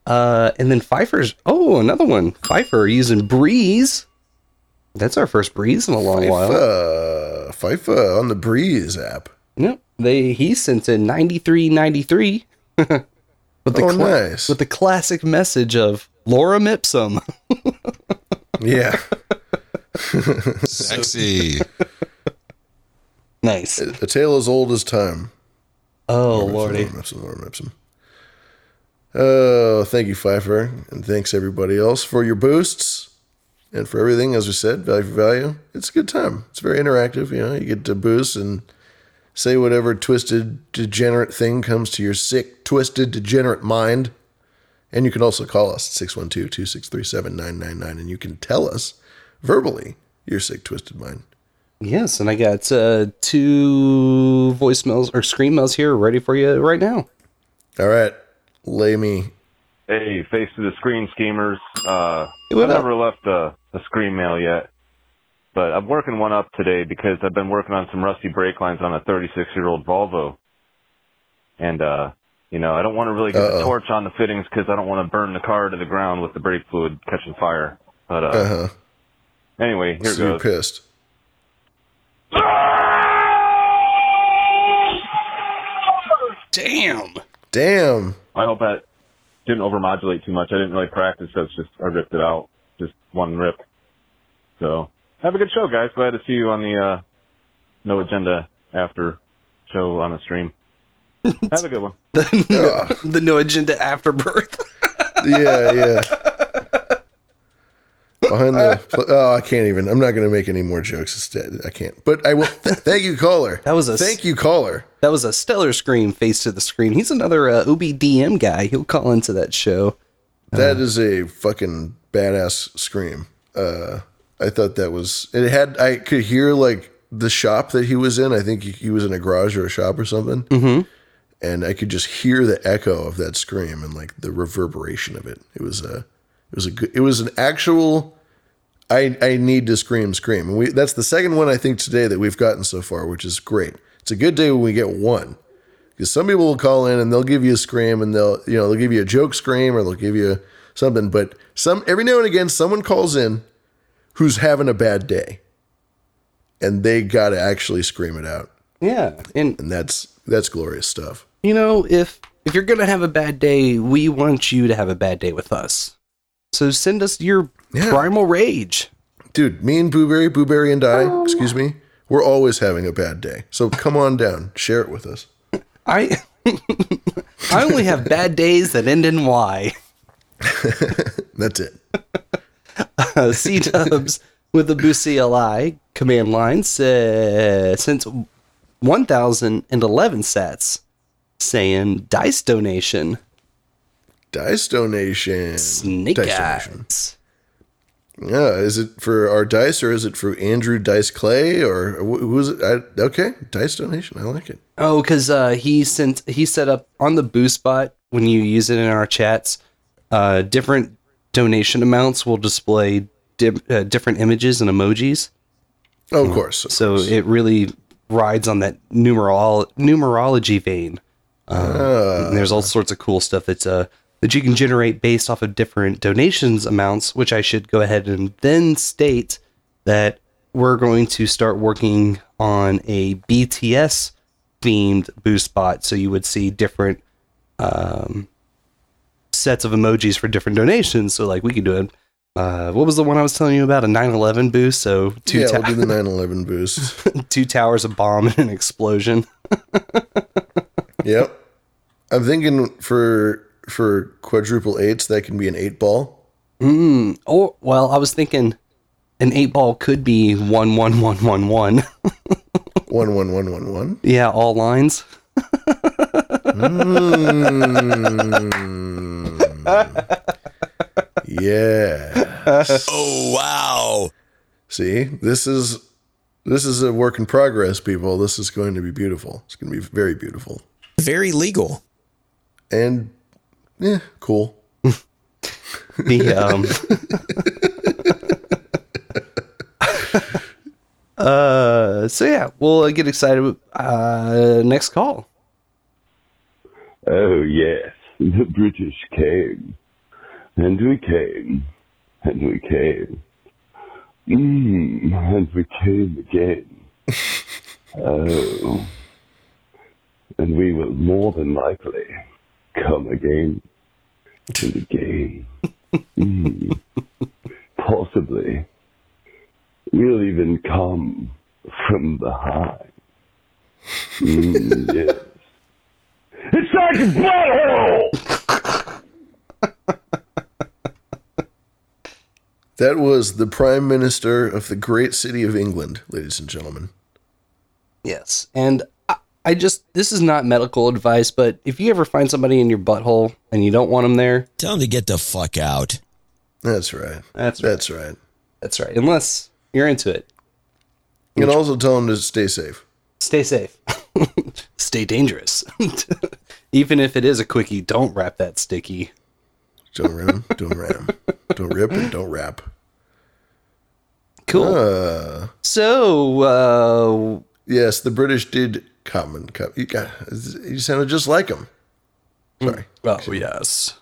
Uh, and then Pfeiffer's. Oh, another one. Pfeiffer using Breeze. That's our first Breeze in a long while. FIFA, FIFA on the Breeze app. Yep. They he sent in ninety three ninety three. With the Oh, cla- nice. With the classic message of Lorem ipsum. Yeah. Sexy. nice. A, a tale as old as time. Oh Lorem ipsum, lordy. Lorem ipsum, Lorem ipsum. Oh, thank you, Pfeiffer, and thanks everybody else for your boosts and for everything. As we said, value for value. It's a good time. It's very interactive. You know, you get to boost and say whatever twisted, degenerate thing comes to your sick, twisted, degenerate mind. And you can also call us 612 263 7999 and you can tell us verbally your sick, twisted mind. Yes, and I got uh, two voicemails or scream-mails here ready for you right now. All right, lay me. Hey, face to the screen schemers. Uh, Hey, I've up? never left a, a screen mail yet, but I'm working one up today because I've been working on some rusty brake lines on a 36 year old Volvo. And, uh, you know, I don't want to really get Uh-oh. the torch on the fittings because I don't want to burn the car to the ground with the brake fluid catching fire. But, uh, Uh huh. anyway, here So you're pissed. Damn. Damn. I hope that didn't overmodulate too much. I didn't really practice, so it's just I ripped it out, just one rip. So have a good show, guys. Glad to see you on the uh, no agenda after show on the stream. have a good one. the, the no agenda afterbirth. yeah, yeah. Behind the oh, I can't even. I'm not going to make any more jokes. Instead, I can't. But I will. Thank you, caller. That was a thank you, caller. That was a stellar scream face to the screen. He's another uh, OBDM guy. He'll call into that show. That is a fucking badass scream. Uh, I thought that was. It had. I could hear like the shop that he was in. I think he, he was in a garage or a shop or something. Mm-hmm. And I could just hear the echo of that scream and like the reverberation of it. It was a. It was a good. It was an actual. I I need to scream scream. And we that's the second one I think today that we've gotten so far, which is great. It's a good day when we get one. Because some people will call in and they'll give you a scream and they'll you know they'll give you a joke scream or they'll give you something. But some every now and again someone calls in who's having a bad day, and they got to actually scream it out. Yeah, and and that's that's glorious stuff. You know, if if you're gonna have a bad day, we want you to have a bad day with us. So send us your primal rage. Dude, me and Booberry, Booberry and I, excuse me, we're always having a bad day. So come on down, share it with us. I I only have bad days that end in Y. That's it. Uh, C Dubs with the Boost CLI command line says since 1011 sats saying dice donation. Dice donation. Snake Dice eyes. Yeah, is it for our dice or is it for Andrew Dice Clay or wh- who's it? I, okay, dice donation. I like it. Oh, because uh, he sent he set up on the Boost bot when you use it in our chats. Uh, different donation amounts will display di- uh, different images and emojis. Oh, of course. so it really rides on that numerol numerology vein. Um, Ah. there's all sorts of cool stuff that's uh that you can generate based off of different donations amounts. Which I should go ahead and then state that we're going to start working on a BTS themed boost bot. So you would see different um, sets of emojis for different donations. So like we could do it. Uh, what was the one I was telling you about? A 9/11 boost. So two yeah, ta- we'll do the 9/11 boost. two towers, a bomb, and an explosion. yep. I'm thinking for for quadruple eights that can be an eight ball. Mm. Or well, I was thinking an eight ball could be one one one one one. one one one one one. Yeah, all lines. Yes. Oh wow. See, this is this is a work in progress, people. This is going to be beautiful. It's going to be very beautiful. Very legal. And yeah, cool. the um uh so yeah we'll uh, get excited uh next call Oh, yes, the British came. And we came. And we came. Mm, and we came again. oh. And we will more than likely come again to the game. Mm. Possibly. We'll even come from behind. Mm, yes. It's like a butthole! That was the Prime Minister of the great city of England, ladies and gentlemen. Yes. And I, I just, this is not medical advice, but if you ever find somebody in your butthole and you don't want them there, Tell them to get the fuck out. That's right. That's That's right. that's right. Unless you're into it. You can also tell them to stay safe. Stay safe. Stay dangerous. Even if it is a quickie, don't wrap that sticky. Don't ram, don't ram, don't rip, and don't rap. Cool. Uh, so, uh, yes, the British did come and come. You got, you sounded just like them. Sorry. Oh, yes.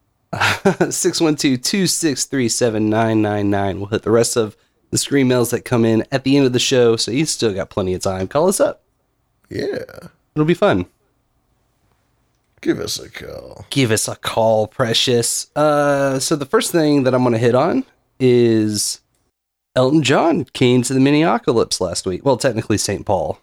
612-263-7999. We'll hit the rest of the screen mails that come in at the end of the show, so you still got plenty of time. Call us up. Yeah. It'll be fun. Give us a call. Give us a call, precious. Uh, so the first thing that I'm going to hit on is Elton John came to the Minneapolis last week. Well, technically St. Paul.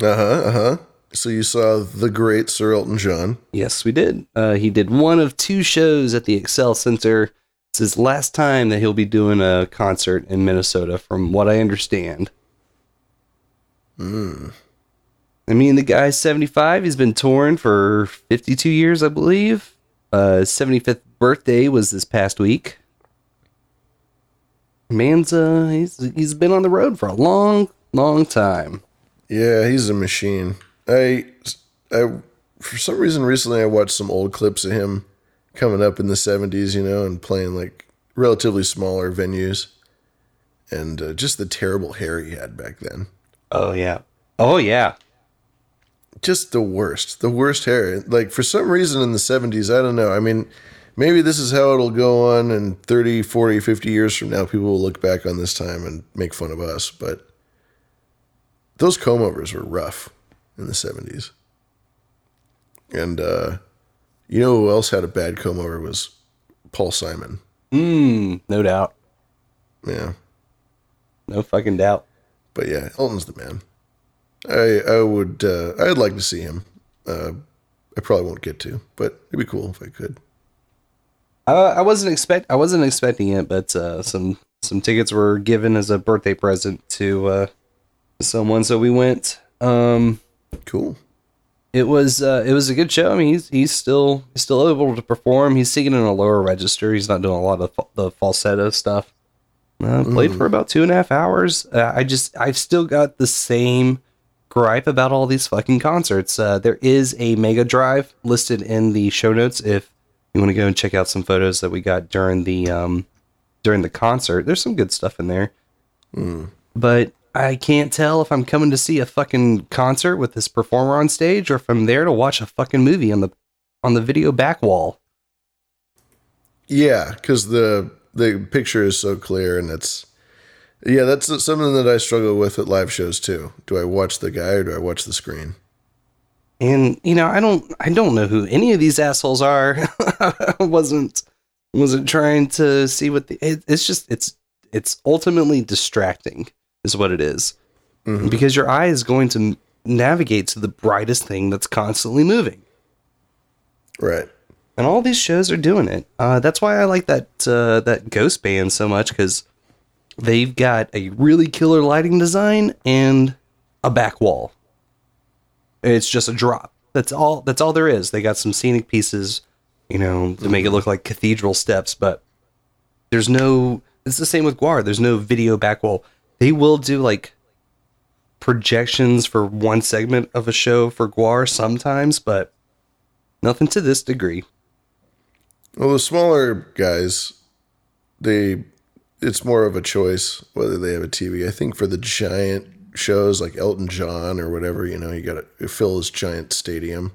Uh huh. Uh huh. So you saw the great Sir Elton John. Yes, we did. Uh, he did one of two shows at the Xcel Center. It's his last time that he'll be doing a concert in Minnesota, from what I understand. Hmm. I mean, the guy's 75. He's been touring for 52 years, I believe. Uh, his 75th birthday was this past week. Man's uh, he's he's been on the road for a long, long time. Yeah, he's a machine. I, I, for some reason, recently I watched some old clips of him coming up in the '70s, you know, and playing like relatively smaller venues, and uh, just the terrible hair he had back then. Oh yeah. Oh yeah. Just the worst, the worst hair. Like for some reason in the '70s, I don't know. I mean, maybe this is how it'll go on, and 30, 40, 50 years from now, people will look back on this time and make fun of us, but. Those comb overs were rough in the 70s. And uh, you know who else had a bad comb over was Paul Simon. Mm, no doubt. Yeah. No fucking doubt. But yeah, Elton's the man. I I would uh, I'd like to see him. Uh, I probably won't get to, but it'd be cool if I could. Uh, I wasn't expect I wasn't expecting it, but uh, some some tickets were given as a birthday present to uh, someone, so we went. Um, cool. It was uh, it was a good show. I mean, he's he's still he's still able to perform. He's singing in a lower register. He's not doing a lot of fa- the falsetto stuff. Uh, played Mm. for about two and a half hours. Uh, I just I've still got the same gripe about all these fucking concerts. Uh, there is a mega drive listed in the show notes if you want to go and check out some photos that we got during the um during the concert. There's some good stuff in there. Mm. But I can't tell if I'm coming to see a fucking concert with this performer on stage or if I'm there to watch a fucking movie on the on the video back wall. Yeah, because the the picture is so clear, and it's yeah, that's something that I struggle with at live shows too. Do I watch the guy or do I watch the screen? And you know, I don't I don't know who any of these assholes are. I wasn't wasn't trying to see what the it, it's just it's it's ultimately distracting is what it is. Because your eye is going to navigate to the brightest thing that's constantly moving. Right. And all these shows are doing it. Uh, that's why I like that uh, that Ghost Band so much because they've got a really killer lighting design and a back wall. It's just a drop. That's all. That's all there is. They got some scenic pieces, you know, to make it look like cathedral steps, but there's no. It's the same with GWAR. There's no video back wall. They will do like projections for one segment of a show for GWAR sometimes, but nothing to this degree. Well, the smaller guys, they it's more of a choice whether they have a TV. I think for the giant shows like Elton John or whatever, you know, you got to fill this giant stadium.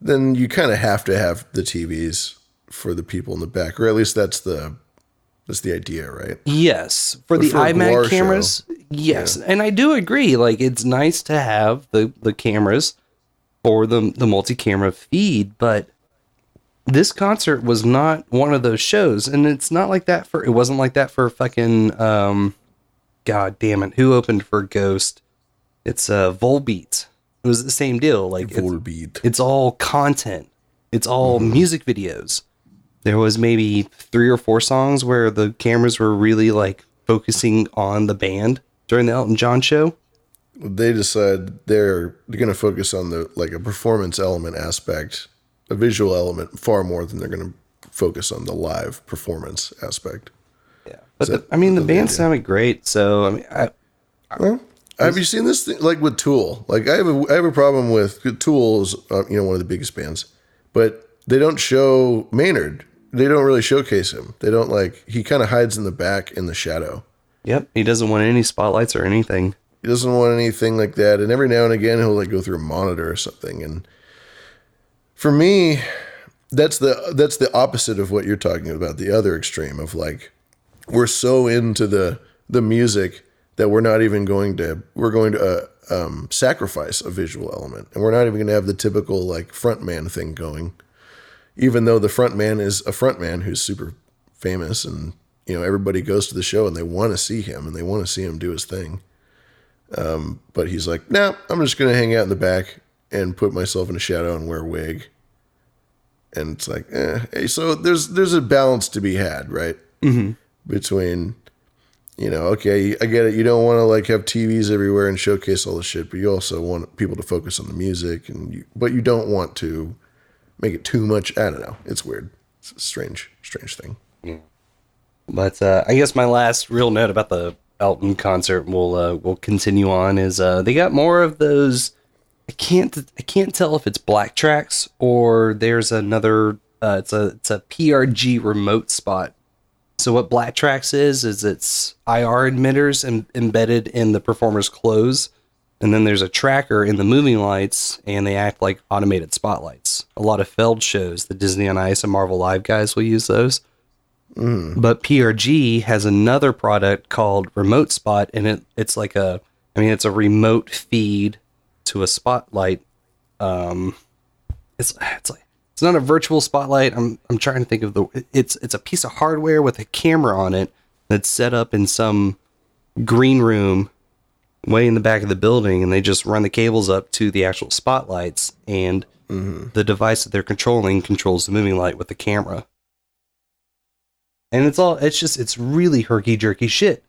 Then you kind of have to have the TVs for the people in the back, or at least that's the that's the idea, right? Yes, for But the for IMAG cameras, yes, and I do agree. Like it's nice to have the the cameras for the the multi-camera feed, but this concert was not one of those shows, and it's not like that for. It wasn't like that for fucking. Um, God damn it! Who opened for Ghost? It's uh Volbeat. It was the same deal. Like Volbeat. It's, it's all content. It's all music videos. There was maybe three or four songs where the cameras were really like focusing on the band during the Elton John show. They decide they're going to focus on the like a performance element aspect, a visual element far more than they're going to focus on the live performance aspect. Yeah, But the, I mean, the band sounded great. So I mean, I, Well, have you seen this thing, like with Tool? Like I have a I have a problem with Tool is uh, you know one of the biggest bands, but they don't show Maynard. They don't really showcase him. They don't like he kind of hides in the back in the shadow. yep, he doesn't want any spotlights or anything. He doesn't want anything like that. And every now and again he'll like go through a monitor or something. And for me, that's the that's the opposite of what you're talking about. The other extreme of like we're so into the the music that we're not even going to we're going to uh, um, sacrifice a visual element, and we're not even going to have the typical like front man thing going. Even though the front man is a front man who's super famous, and you know everybody goes to the show and they want to see him and they want to see him do his thing. Um, but he's like, nah, I'm just going to hang out in the back and put myself in a shadow and wear a wig. And it's like, eh. Hey, so there's there's a balance to be had, right? Mhm. Between, you know, okay, I get it. You don't want to like have TVs everywhere and showcase all the shit, but you also want people to focus on the music, and you, but you don't want to make it too much. I don't know. It's weird. It's a strange, strange thing. But uh, I guess my last real note about the Elton concert will uh, will continue on is uh, they got more of those. I can't I can't tell if it's BlackTrax or there's another. Uh, it's a it's a PRG remote spot. So what BlackTrax is is it's IR emitters em- embedded in the performer's clothes, and then there's a tracker in the moving lights, and they act like automated spotlights. A lot of Feld shows, the Disney on Ice and Marvel Live guys will use those. But PRG has another product called Remote Spot, and it it's like a, I mean, it's a remote feed to a spotlight. Um, it's it's like it's not a virtual spotlight. I'm I'm trying to think of the. It's it's a piece of hardware with a camera on it that's set up in some green room way in the back of the building, and they just run the cables up to the actual spotlights, and mm-hmm. the device that they're controlling controls the moving light with the camera. And it's all it's just it's really herky jerky shit.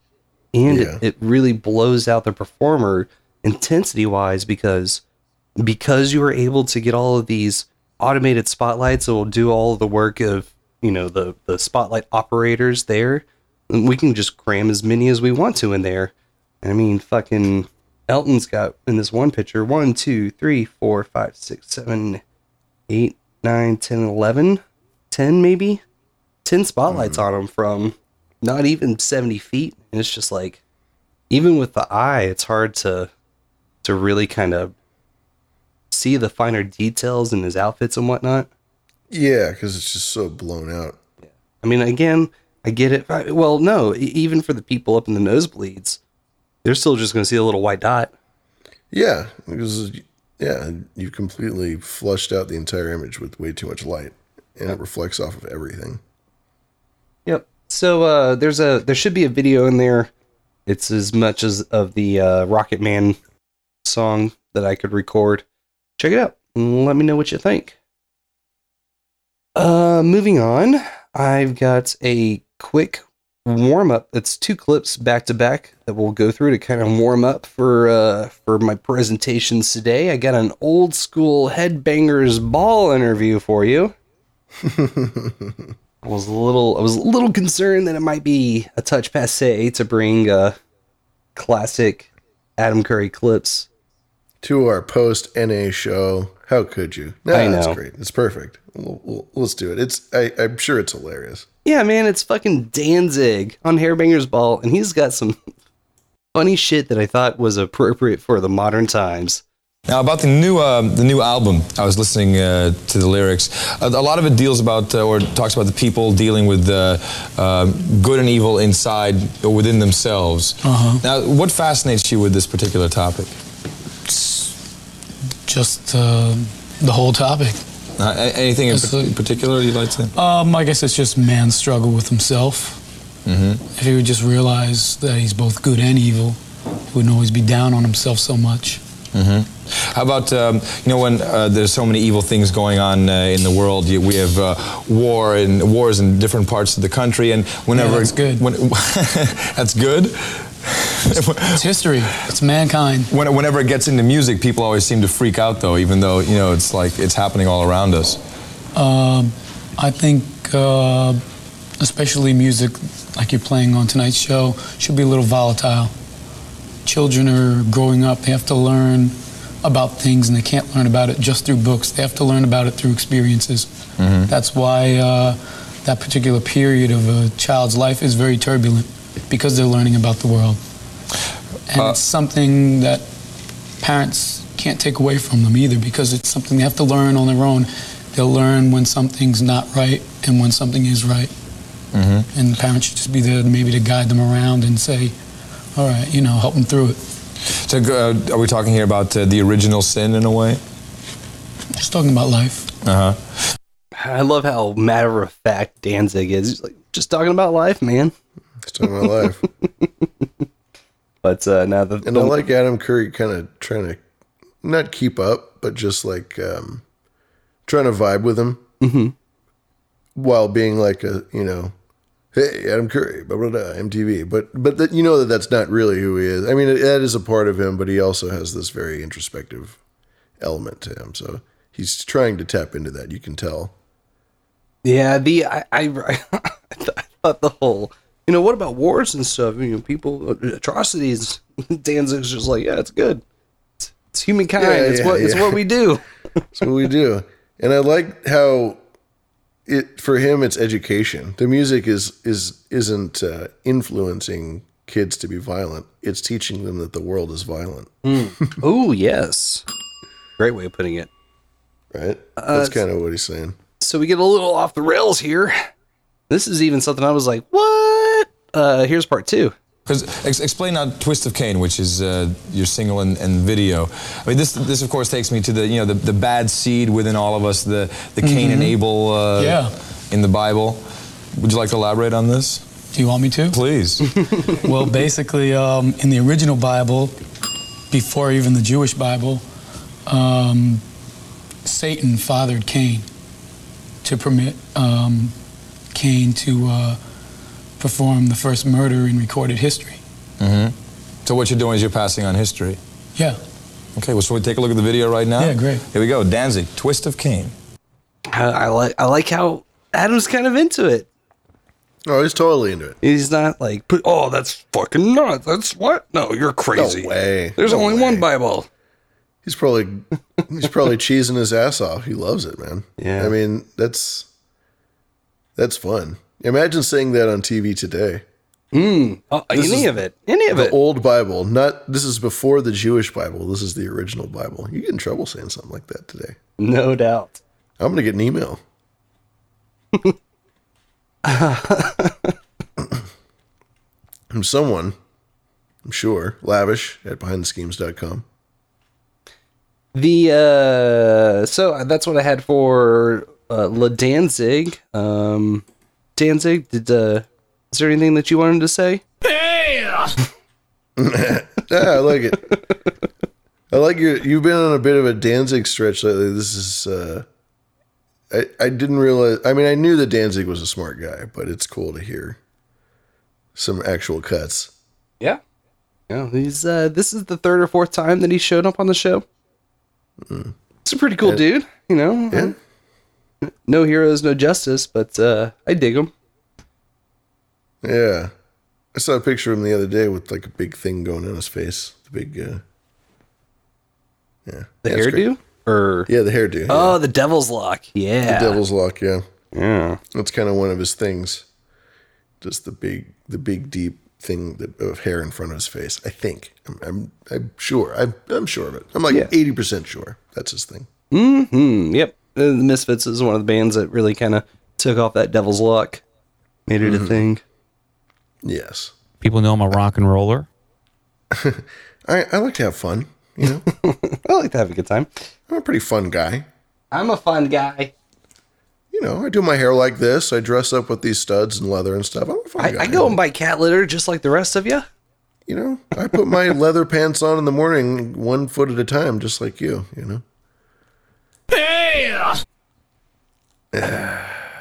And Yeah. it, it really blows out the performer intensity wise because because you were able to get all of these automated spotlights that will do all of the work of you know the the spotlight operators there and we can just cram as many as we want to in there i mean fucking elton's got in this one picture one two three four five six seven eight nine ten eleven ten maybe? 10 spotlights mm-hmm. on him from not even 70 feet. And it's just like even with the eye it's hard to to really kind of see the finer details in his outfits and whatnot. Yeah, because it's just so blown out. i mean again i get it. Well no even for the people up in the nosebleeds they're still just going to see a little white dot Yeah, because yeah, you've completely flushed out the entire image with way too much light, and it reflects off of everything. Yep. So uh, there's a there should be a video in there. It's as much as of the uh, Rocket Man song that I could record. Check it out. Let me know what you think. Uh, moving on, I've got a quick warm up. It's two clips back to back that we'll go through to kind of warm up for uh, for my presentations today. I got an old school headbangers ball interview for you. I was a little I was a little concerned that it might be a touch passe to bring uh classic Adam Curry clips to our post NA show. How could you? No, I that's know. great. It's perfect. We'll, we'll, let's do it. It's I, I'm sure it's hilarious. Yeah, man, it's fucking Danzig on Hairbangers Ball, and he's got some funny shit that I thought was appropriate for the modern times. Now about the new uh, the new album, I was listening uh, to the lyrics. A, a lot of it deals about uh, or talks about the people dealing with uh, uh, good and evil inside or within themselves. Uh-huh. Now, what fascinates you with this particular topic? Just uh, the whole topic. Uh, anything in, particular you'd like to? Um, I guess it's just man's struggle with himself. Mm-hmm. If he would just realize that he's both good and evil, he wouldn't always be down on himself so much. Mm-hmm. How about um, you know when uh, there's so many evil things going on uh, in the world? You, we have uh, war and wars in different parts of the country, and whenever Yeah, that's good. When, that's good. It's history. It's mankind. When, whenever it gets into music, people always seem to freak out, though, even though you know it's like it's happening all around us. Um, I think, uh, especially music like you're playing on tonight's show, should be a little volatile. Children are growing up; they have to learn about things, and they can't learn about it just through books. They have to learn about it through experiences. Mm-hmm. That's why uh, that particular period of a child's life is very turbulent because they're learning about the world. And it's something that parents can't take away from them either because it's something they have to learn on their own. They'll learn when something's not right and when something is right. Mm-hmm. And parents should just be there maybe to guide them around and say, all right, you know, help them through it. So, uh, are we talking here about uh, the original sin in a way? Just talking about life. Uh huh. I love how matter of fact Danzig is. He's like, just talking about life, man. Just talking my life. But uh, now the And I like Adam Curry kind of trying to not keep up, but just like um, trying to vibe with him hmm while being like a you know, hey Adam Curry, blah blah blah, MTV. But but that you know that that's not really who he is. I mean, that is a part of him, but he also has this very introspective element to him. So he's trying to tap into that. You can tell. Yeah, the I I, I thought the whole you know what about wars and stuff? You know, people atrocities. Danzig's just like, yeah, it's good. It's, it's humankind. Yeah, it's yeah, what it's what we do. it's what we do. And I like how it for him it's education. The music is is isn't uh, influencing kids to be violent. It's teaching them that the world is violent. oh yes, great way of putting it. Right. Uh, That's kind of what he's saying. So we get a little off the rails here. This is even something I was like, what? Uh, here's part two. Because ex- explain now "Twist of Cain," which is uh, your single and, and video. I mean, this this of course takes me to the you know the, the bad seed within all of us, the the Cain and Mhm. Abel uh, Yeah. in the Bible. Would you like to elaborate on this? Do you want me to? Please. well, basically, um, in the original Bible, before even the Jewish Bible, um, Satan fathered Cain to permit um, Cain to uh, perform the first murder in recorded history. Mm-hmm. So what you're doing is you're passing on history. Yeah. Okay. Well, shall we take a look at the video right now? Yeah, great. Here we go. Danzig, "Twist of Cain." I, I like I like how Adam's kind of into it. Oh, he's totally into it. He's not like, "But- oh, that's fucking nuts. That's what? No, you're crazy. No way. There's No only way. one Bible. He's probably he's probably cheesing his ass off. He loves it, man. Yeah. I mean, that's that's fun. Imagine saying that on TV today. Mm, This any of it. Any of the it. The old Bible. Not this is before the Jewish Bible. This is the original Bible. You get in trouble saying something like that today. No doubt. I'm gonna get an email. From someone, I'm sure, lavish at behindtheschemes.com. The uh so that's what I had for uh La Danzig. Um Danzig, did uh is there anything that you wanted to say? yeah, I like it. I like your. You've been on a bit of a Danzig stretch lately. This is. uh I I didn't realize. I mean, I knew that Danzig was a smart guy, but it's cool to hear some actual cuts. Yeah. Yeah, he's uh this is the third or fourth time that he showed up on the show. It's a pretty cool Yeah. dude, you know. No heroes, no justice, but uh I dig him. Yeah, I saw a picture of him the other day with like a big thing going on his face. The big. uh Yeah, The Yeah, hairdo? Or Yeah, the hairdo. Oh, the devil's lock. Yeah. The devil's lock, yeah. Yeah. That's kind of one of his things. Just the big, the big, deep thing that, of hair in front of his face. I think. I'm, I'm, I'm sure. I'm, I'm sure of it. I'm like Yeah. eighty percent sure that's his thing. Mm-hmm. Yep. Uh, The Misfits is one of the bands that really kind of took off that devil's luck, made it a Mhm. thing. Yes. People know I'm a rock and roller. I, I like to have fun. You know, I like to have a good time. I'm a pretty fun guy. I'm a fun guy. You know, I do my hair like this. I dress up with these studs and leather and stuff. I'm a fun I, guy. I go and buy cat litter just like the rest of you. you know, I put my leather pants on in the morning, one foot at a time, just like you. You know.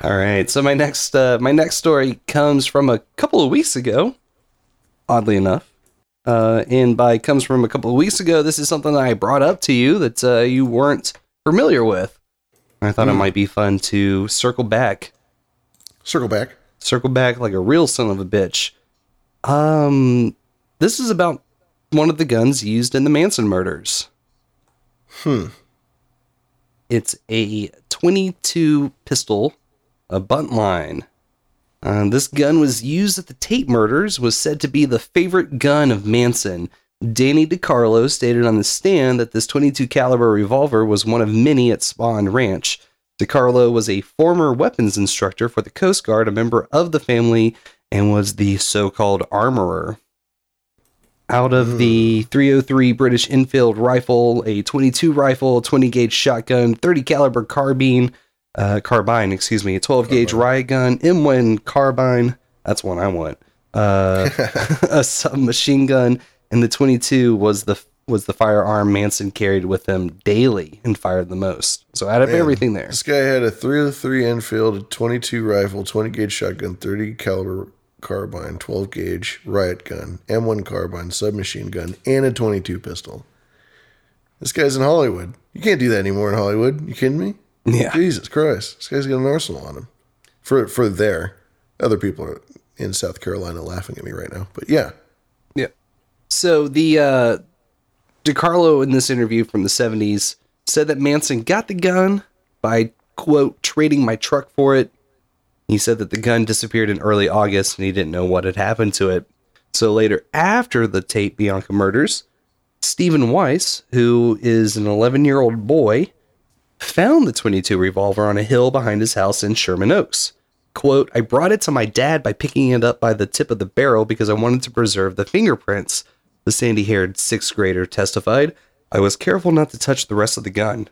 All right. So my next uh, my next story comes from a couple of weeks ago. Oddly enough, uh, and by comes from a couple of weeks ago, this is something that I brought up to you that uh, you weren't familiar with. I thought it Hmm. might be fun to circle back. Circle back. Circle back like a real son of a bitch. Um, this is about one of the guns used in the Manson murders. Hmm. It's a 22 pistol, a buntline. Uh, this gun was used at the Tate murders, was said to be the favorite gun of Manson. Danny DeCarlo stated on the stand that this 22 caliber revolver was one of many at Spahn Ranch. DeCarlo was a former weapons instructor for the Coast Guard, a member of the family, and was the so-called armorer. Out of the 303 British Enfield rifle, a 22 rifle, 20 gauge shotgun, 30 caliber carbine, uh, carbine, excuse me, a 12 gauge riot gun, M1 carbine. That's one I want. Uh, a submachine gun, and the 22 was the was the firearm Manson carried with him daily and fired the most. So out of Man, everything there, This guy had a 303 Enfield, a 22 rifle, 20 gauge shotgun, 30 caliber carbine, 12 gauge riot gun, M1 carbine, submachine gun, and a 22 pistol. This guy's in Hollywood. You can't do that anymore in Hollywood. You kidding me? Yeah. Jesus Christ. This guy's got an arsenal on him. For for there. Other people are in South Carolina laughing at me right now. But yeah. Yeah. So the uh DeCarlo in this interview from the 70s said that Manson got the gun by quote trading my truck for it. He said that the gun disappeared in early August and he didn't know what had happened to it. So later after the Tate Bianca murders, Stephen Weiss, who is an 11-year-old boy, found the 22 revolver on a hill behind his house in Sherman Oaks. Quote, I brought it to my dad by picking it up by the tip of the barrel because I wanted to preserve the fingerprints. The sandy haired sixth grader testified. I was careful not to touch the rest of the gun.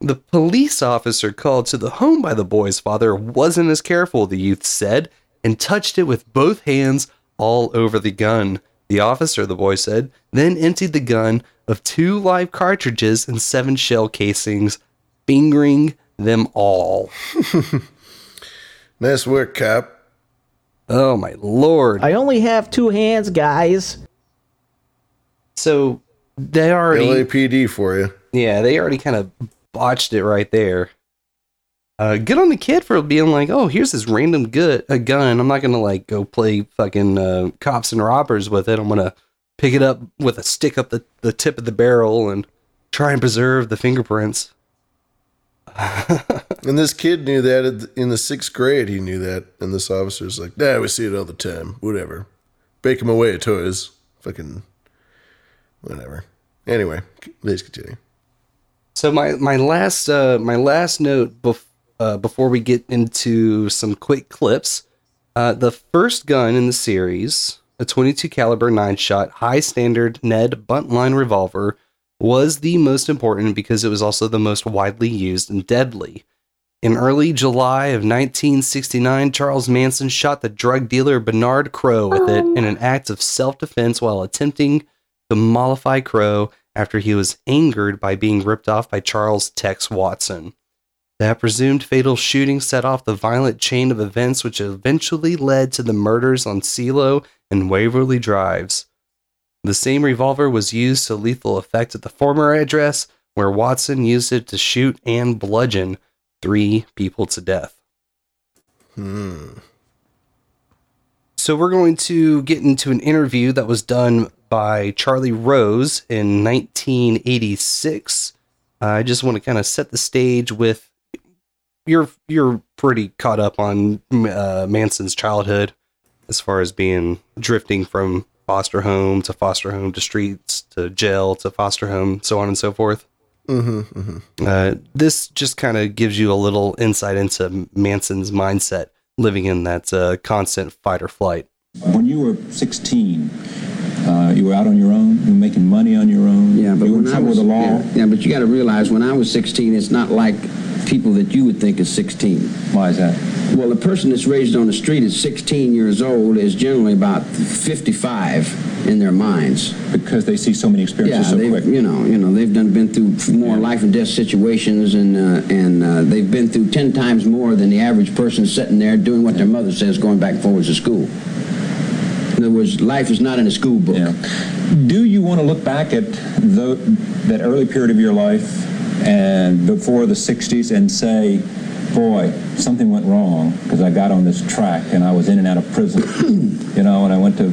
The police officer called to the home by the boy's father wasn't as careful, the youth said, and touched it with both hands all over the gun. The officer, the boy said, then emptied the gun of two live cartridges and seven shell casings, fingering them all. Nice work, cop. Oh my lord. I only have two hands, guys. So they already LAPD for you. Yeah, they already kind of botched it right there. Uh, good on the kid for being like, oh, here's this random good a gun. I'm not gonna like go play fucking uh, cops and robbers with it. I'm gonna pick it up with a stick up the, the tip of the barrel and try and preserve the fingerprints. And this kid knew that in the sixth grade. He knew that, and this officer's like, "Nah, we see it all the time. Whatever. Bake him away at toys. Fucking whatever." Anyway, please continue. So my my last uh, my last note bef- uh, before we get into some quick clips, uh, the first gun in the series, a 22 caliber nine shot high standard Ned buntline revolver, was the most important because it was also the most widely used and deadly. In early July of 1969, Charles Manson shot the drug dealer Bernard Crowe with it in an act of self defense while attempting to mollify Crowe after he was angered by being ripped off by Charles Tex Watson. That presumed fatal shooting set off the violent chain of events which eventually led to the murders on Cielo and Waverly Drives. The same revolver was used to lethal effect at the former address, where Watson used it to shoot and bludgeon three people to death. Hmm. So we're going to get into an interview that was done by Charlie Rose in 1986. Uh, I just want to kind of set the stage with you're you're pretty caught up on uh, Manson's childhood as far as being drifting from foster home to foster home to streets to jail to foster home, so on and so forth. Mm-hmm, mm-hmm. Uh, this just kind of gives you a little insight into Manson's mindset, living in that uh, constant fight or flight. When you were 16, uh, you were out on your own. You were making money on your own. Yeah, but you were in when I trouble was, with the law. Yeah, yeah, but you got to realize when I was 16, it's not like people that you would think is 16. Why is that? Well, the person that's raised on the street is 16 years old is generally about 55 in their minds. Because they see so many experiences yeah, so quick. You know, you know, they've done been through more life and death situations, and uh, and uh, they've been through 10 times more than the average person sitting there doing what their mother says, going back and forwards to school. Other words, life is not in a school book. Do you want to look back at tho- that early period of your life and before the 60s and say, boy, something went wrong because I got on this track and I was in and out of prison, you know, and I went to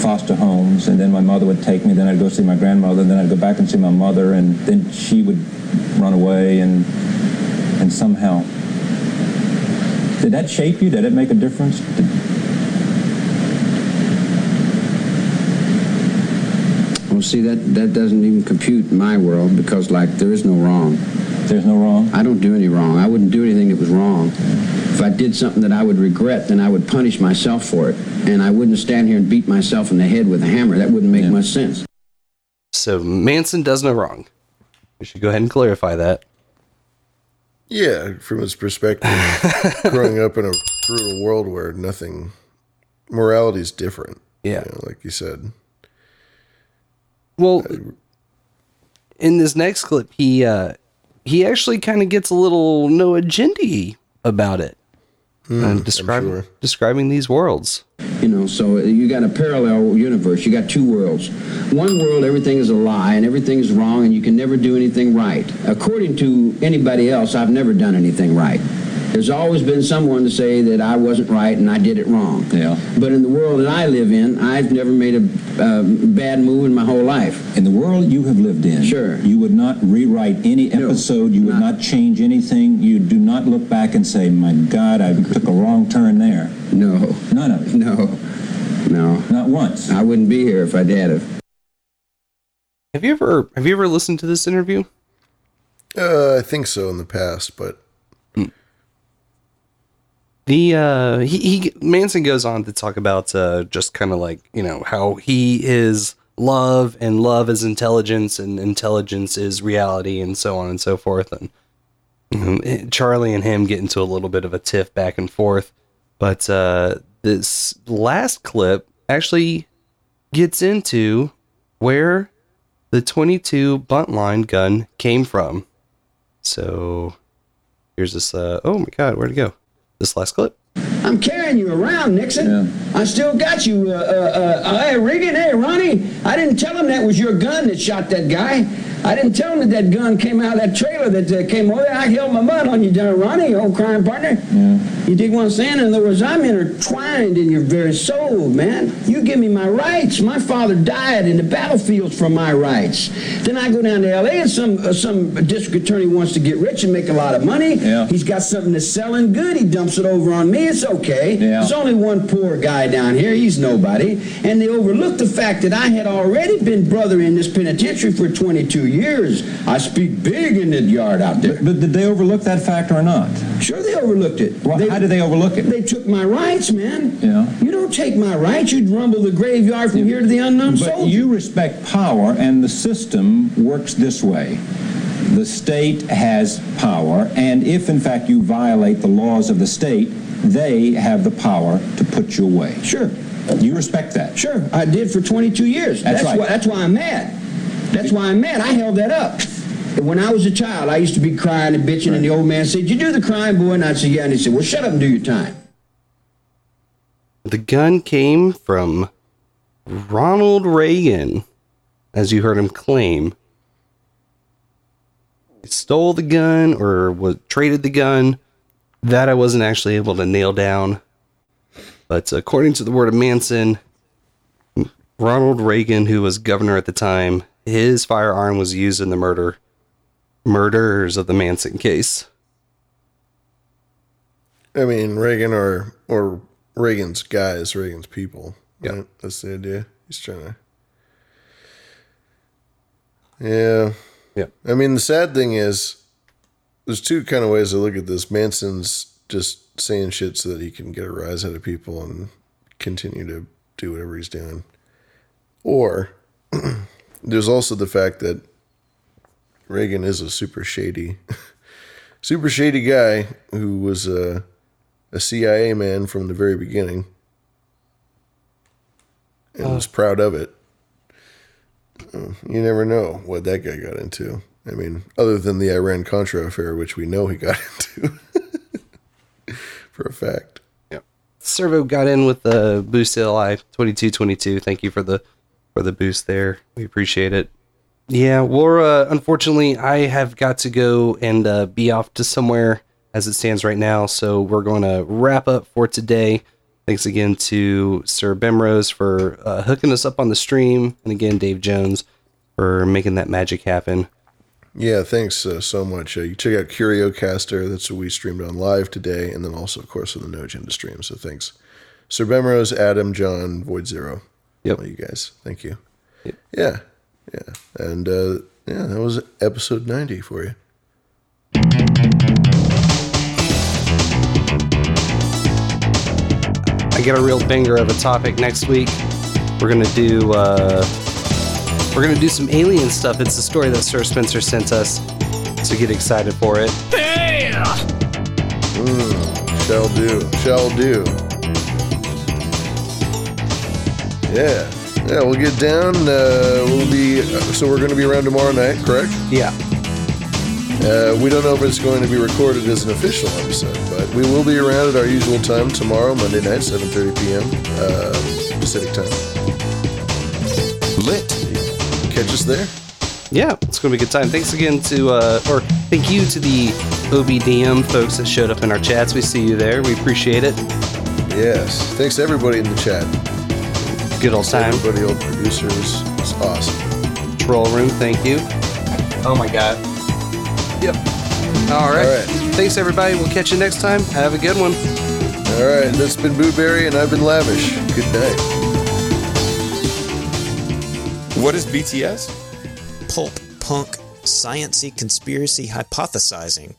foster homes and then my mother would take me, then I'd go see my grandmother, and then I'd go back and see my mother and then she would run away and, and somehow. Did that shape you? Did it make a difference? Did, Well, see, that, that doesn't even compute in my world because, like, there is no wrong. There's no wrong? I don't do any wrong. I wouldn't do anything that was wrong. If I did something that I would regret, then I would punish myself for it. And I wouldn't stand here and beat myself in the head with a hammer. That wouldn't make much sense. So Manson does no wrong. We should go ahead and clarify that. Yeah, from his perspective, growing up in a brutal world where nothing, morality is different. Yeah. you know, like you said. Well, in this next clip, he uh, he actually kind of gets a little no agenda about it, and describing describing these worlds. You know, so you got a parallel universe. You got two worlds. One world, everything is a lie and everything is wrong, and you can never do anything right. According to anybody else, I've never done anything right. There's always been someone to say that I wasn't right and I did it wrong. Yeah. But in the world that I live in, I've never made a uh, bad move in my whole life. In the world you have lived in, Sure. you would not rewrite any episode. No, you would not. change anything. You do not look back and say, "My God, I took a wrong turn there." No. None of it. No. No. Not once. I wouldn't be here if I did have. Have you ever have you ever listened to this interview? Uh, I think so in the past, but The uh, he, he Manson goes on to talk about uh, just kind of like you know how he is love and love is intelligence and intelligence is reality and so on and so forth and Charlie and him get into a little bit of a tiff back and forth, but uh, this last clip actually gets into where the 22 buntline gun came from. So here's this. Uh, oh my God, where'd it go? This last clip. I'm carrying you around, Nixon. I still got you. Uh, uh, uh, hey, Reagan, hey, Ronnie. I didn't tell him that was your gun that shot that guy. I didn't tell him that that gun came out of that trailer that uh, came over there. I held my mud on you, down, Ronnie, old crime partner. Yeah. You dig what I'm saying? In other words, I'm intertwined in your very soul, man. You give me my rights. My father died in the battlefields for my rights. Then I go down to L.A. and some uh, some district attorney wants to get rich and make a lot of money. Yeah. He's got something that's selling good. He dumps it over on me. It's okay. There's only one poor guy down here. He's nobody. And they overlooked the fact that I had already been brother in this penitentiary for 22 years. I speak big in the yard out there. But did they overlook that fact or not? Sure, they overlooked it. how did they overlook it? They took my rights, man. Yeah. You don't take my rights. You'd rumble the graveyard from here to the unknown But soldier. you respect power, and the system works this way. The state has power, and if in fact you violate the laws of the state, they have the power to put you away. Sure. You respect that? Sure, I did for 22 years. That's right. Why, that's why I'm mad. That's why I'm mad. I held that up. When I was a child, I used to be crying and bitching, and the old man said, "You do the crying, boy," and I'd say, "Yeah," and he said, "Well, shut up and do your time." The gun came from Ronald Reagan, as you heard him claim. He stole the gun or was traded the gun. That I wasn't actually able to nail down. But according to the word of Manson, Ronald Reagan, who was governor at the time, his firearm was used in the murder murders of the Manson case. I mean Reagan or or Reagan's guys, Reagan's people. Yeah, that's the idea. He's trying to. Yeah. Yeah. I mean, the sad thing is, there's two kind of ways to look at this. Manson's just saying shit so that he can get a rise out of people and continue to do whatever he's doing. Or there's also the fact that Reagan is a super shady super shady guy who was a, a CIA man from the very beginning and Oh. was proud of it. Uh, You never know what that guy got into. I mean, other than the Iran Contra affair, which we know he got into for a fact. Yeah. Servo got in with the boost to LI 2222. Thank you for the for the boost there. We appreciate it. Yeah, Laura, unfortunately, I have got to go and uh, be off to somewhere as it stands right now. So we're going to wrap up for today. Thanks again to Sir Bemrose for uh, hooking us up on the stream. And again, Dave Jones for making that magic happen. Yeah, thanks uh, so much. Uh, you check out CurioCaster. That's what we streamed on live today. And then also, of course, on the No Agenda stream. So thanks. Sir Bemrose, Adam, John, Void Zero. Yep. All you guys. Thank you. Yeah. Yeah. And uh, yeah, that was episode 90 for you. I get a real banger of a topic next week. We're gonna do uh, we're gonna do some alien stuff. It's a story that Sir Spencer sent us, so get excited for it. Mm, shall do. Shall do. Yeah. Yeah, we'll get down. Uh, we'll be. So we're going to be around tomorrow night, correct? Yeah. Uh, we don't know if it's going to be recorded as an official episode, but we will be around at our usual time tomorrow, Monday night, 7:30 p.m. Uh, Pacific time. Lit. Catch us there. Yeah, it's gonna be a good time. Thanks again to uh, or thank you to the OBDM folks that showed up in our chats. We see you there. We appreciate it. Yes. Thanks to everybody in the chat. Good old time. Everybody, old producers. It's awesome. Troll room. Thank you. Oh my god. Yep. All right. All right. Thanks everybody. We'll catch you next time. Have a good one. All right. That's been Bootberry, and I've been Lavish. Good night. What is BTS? Pulp punk sciency conspiracy hypothesizing.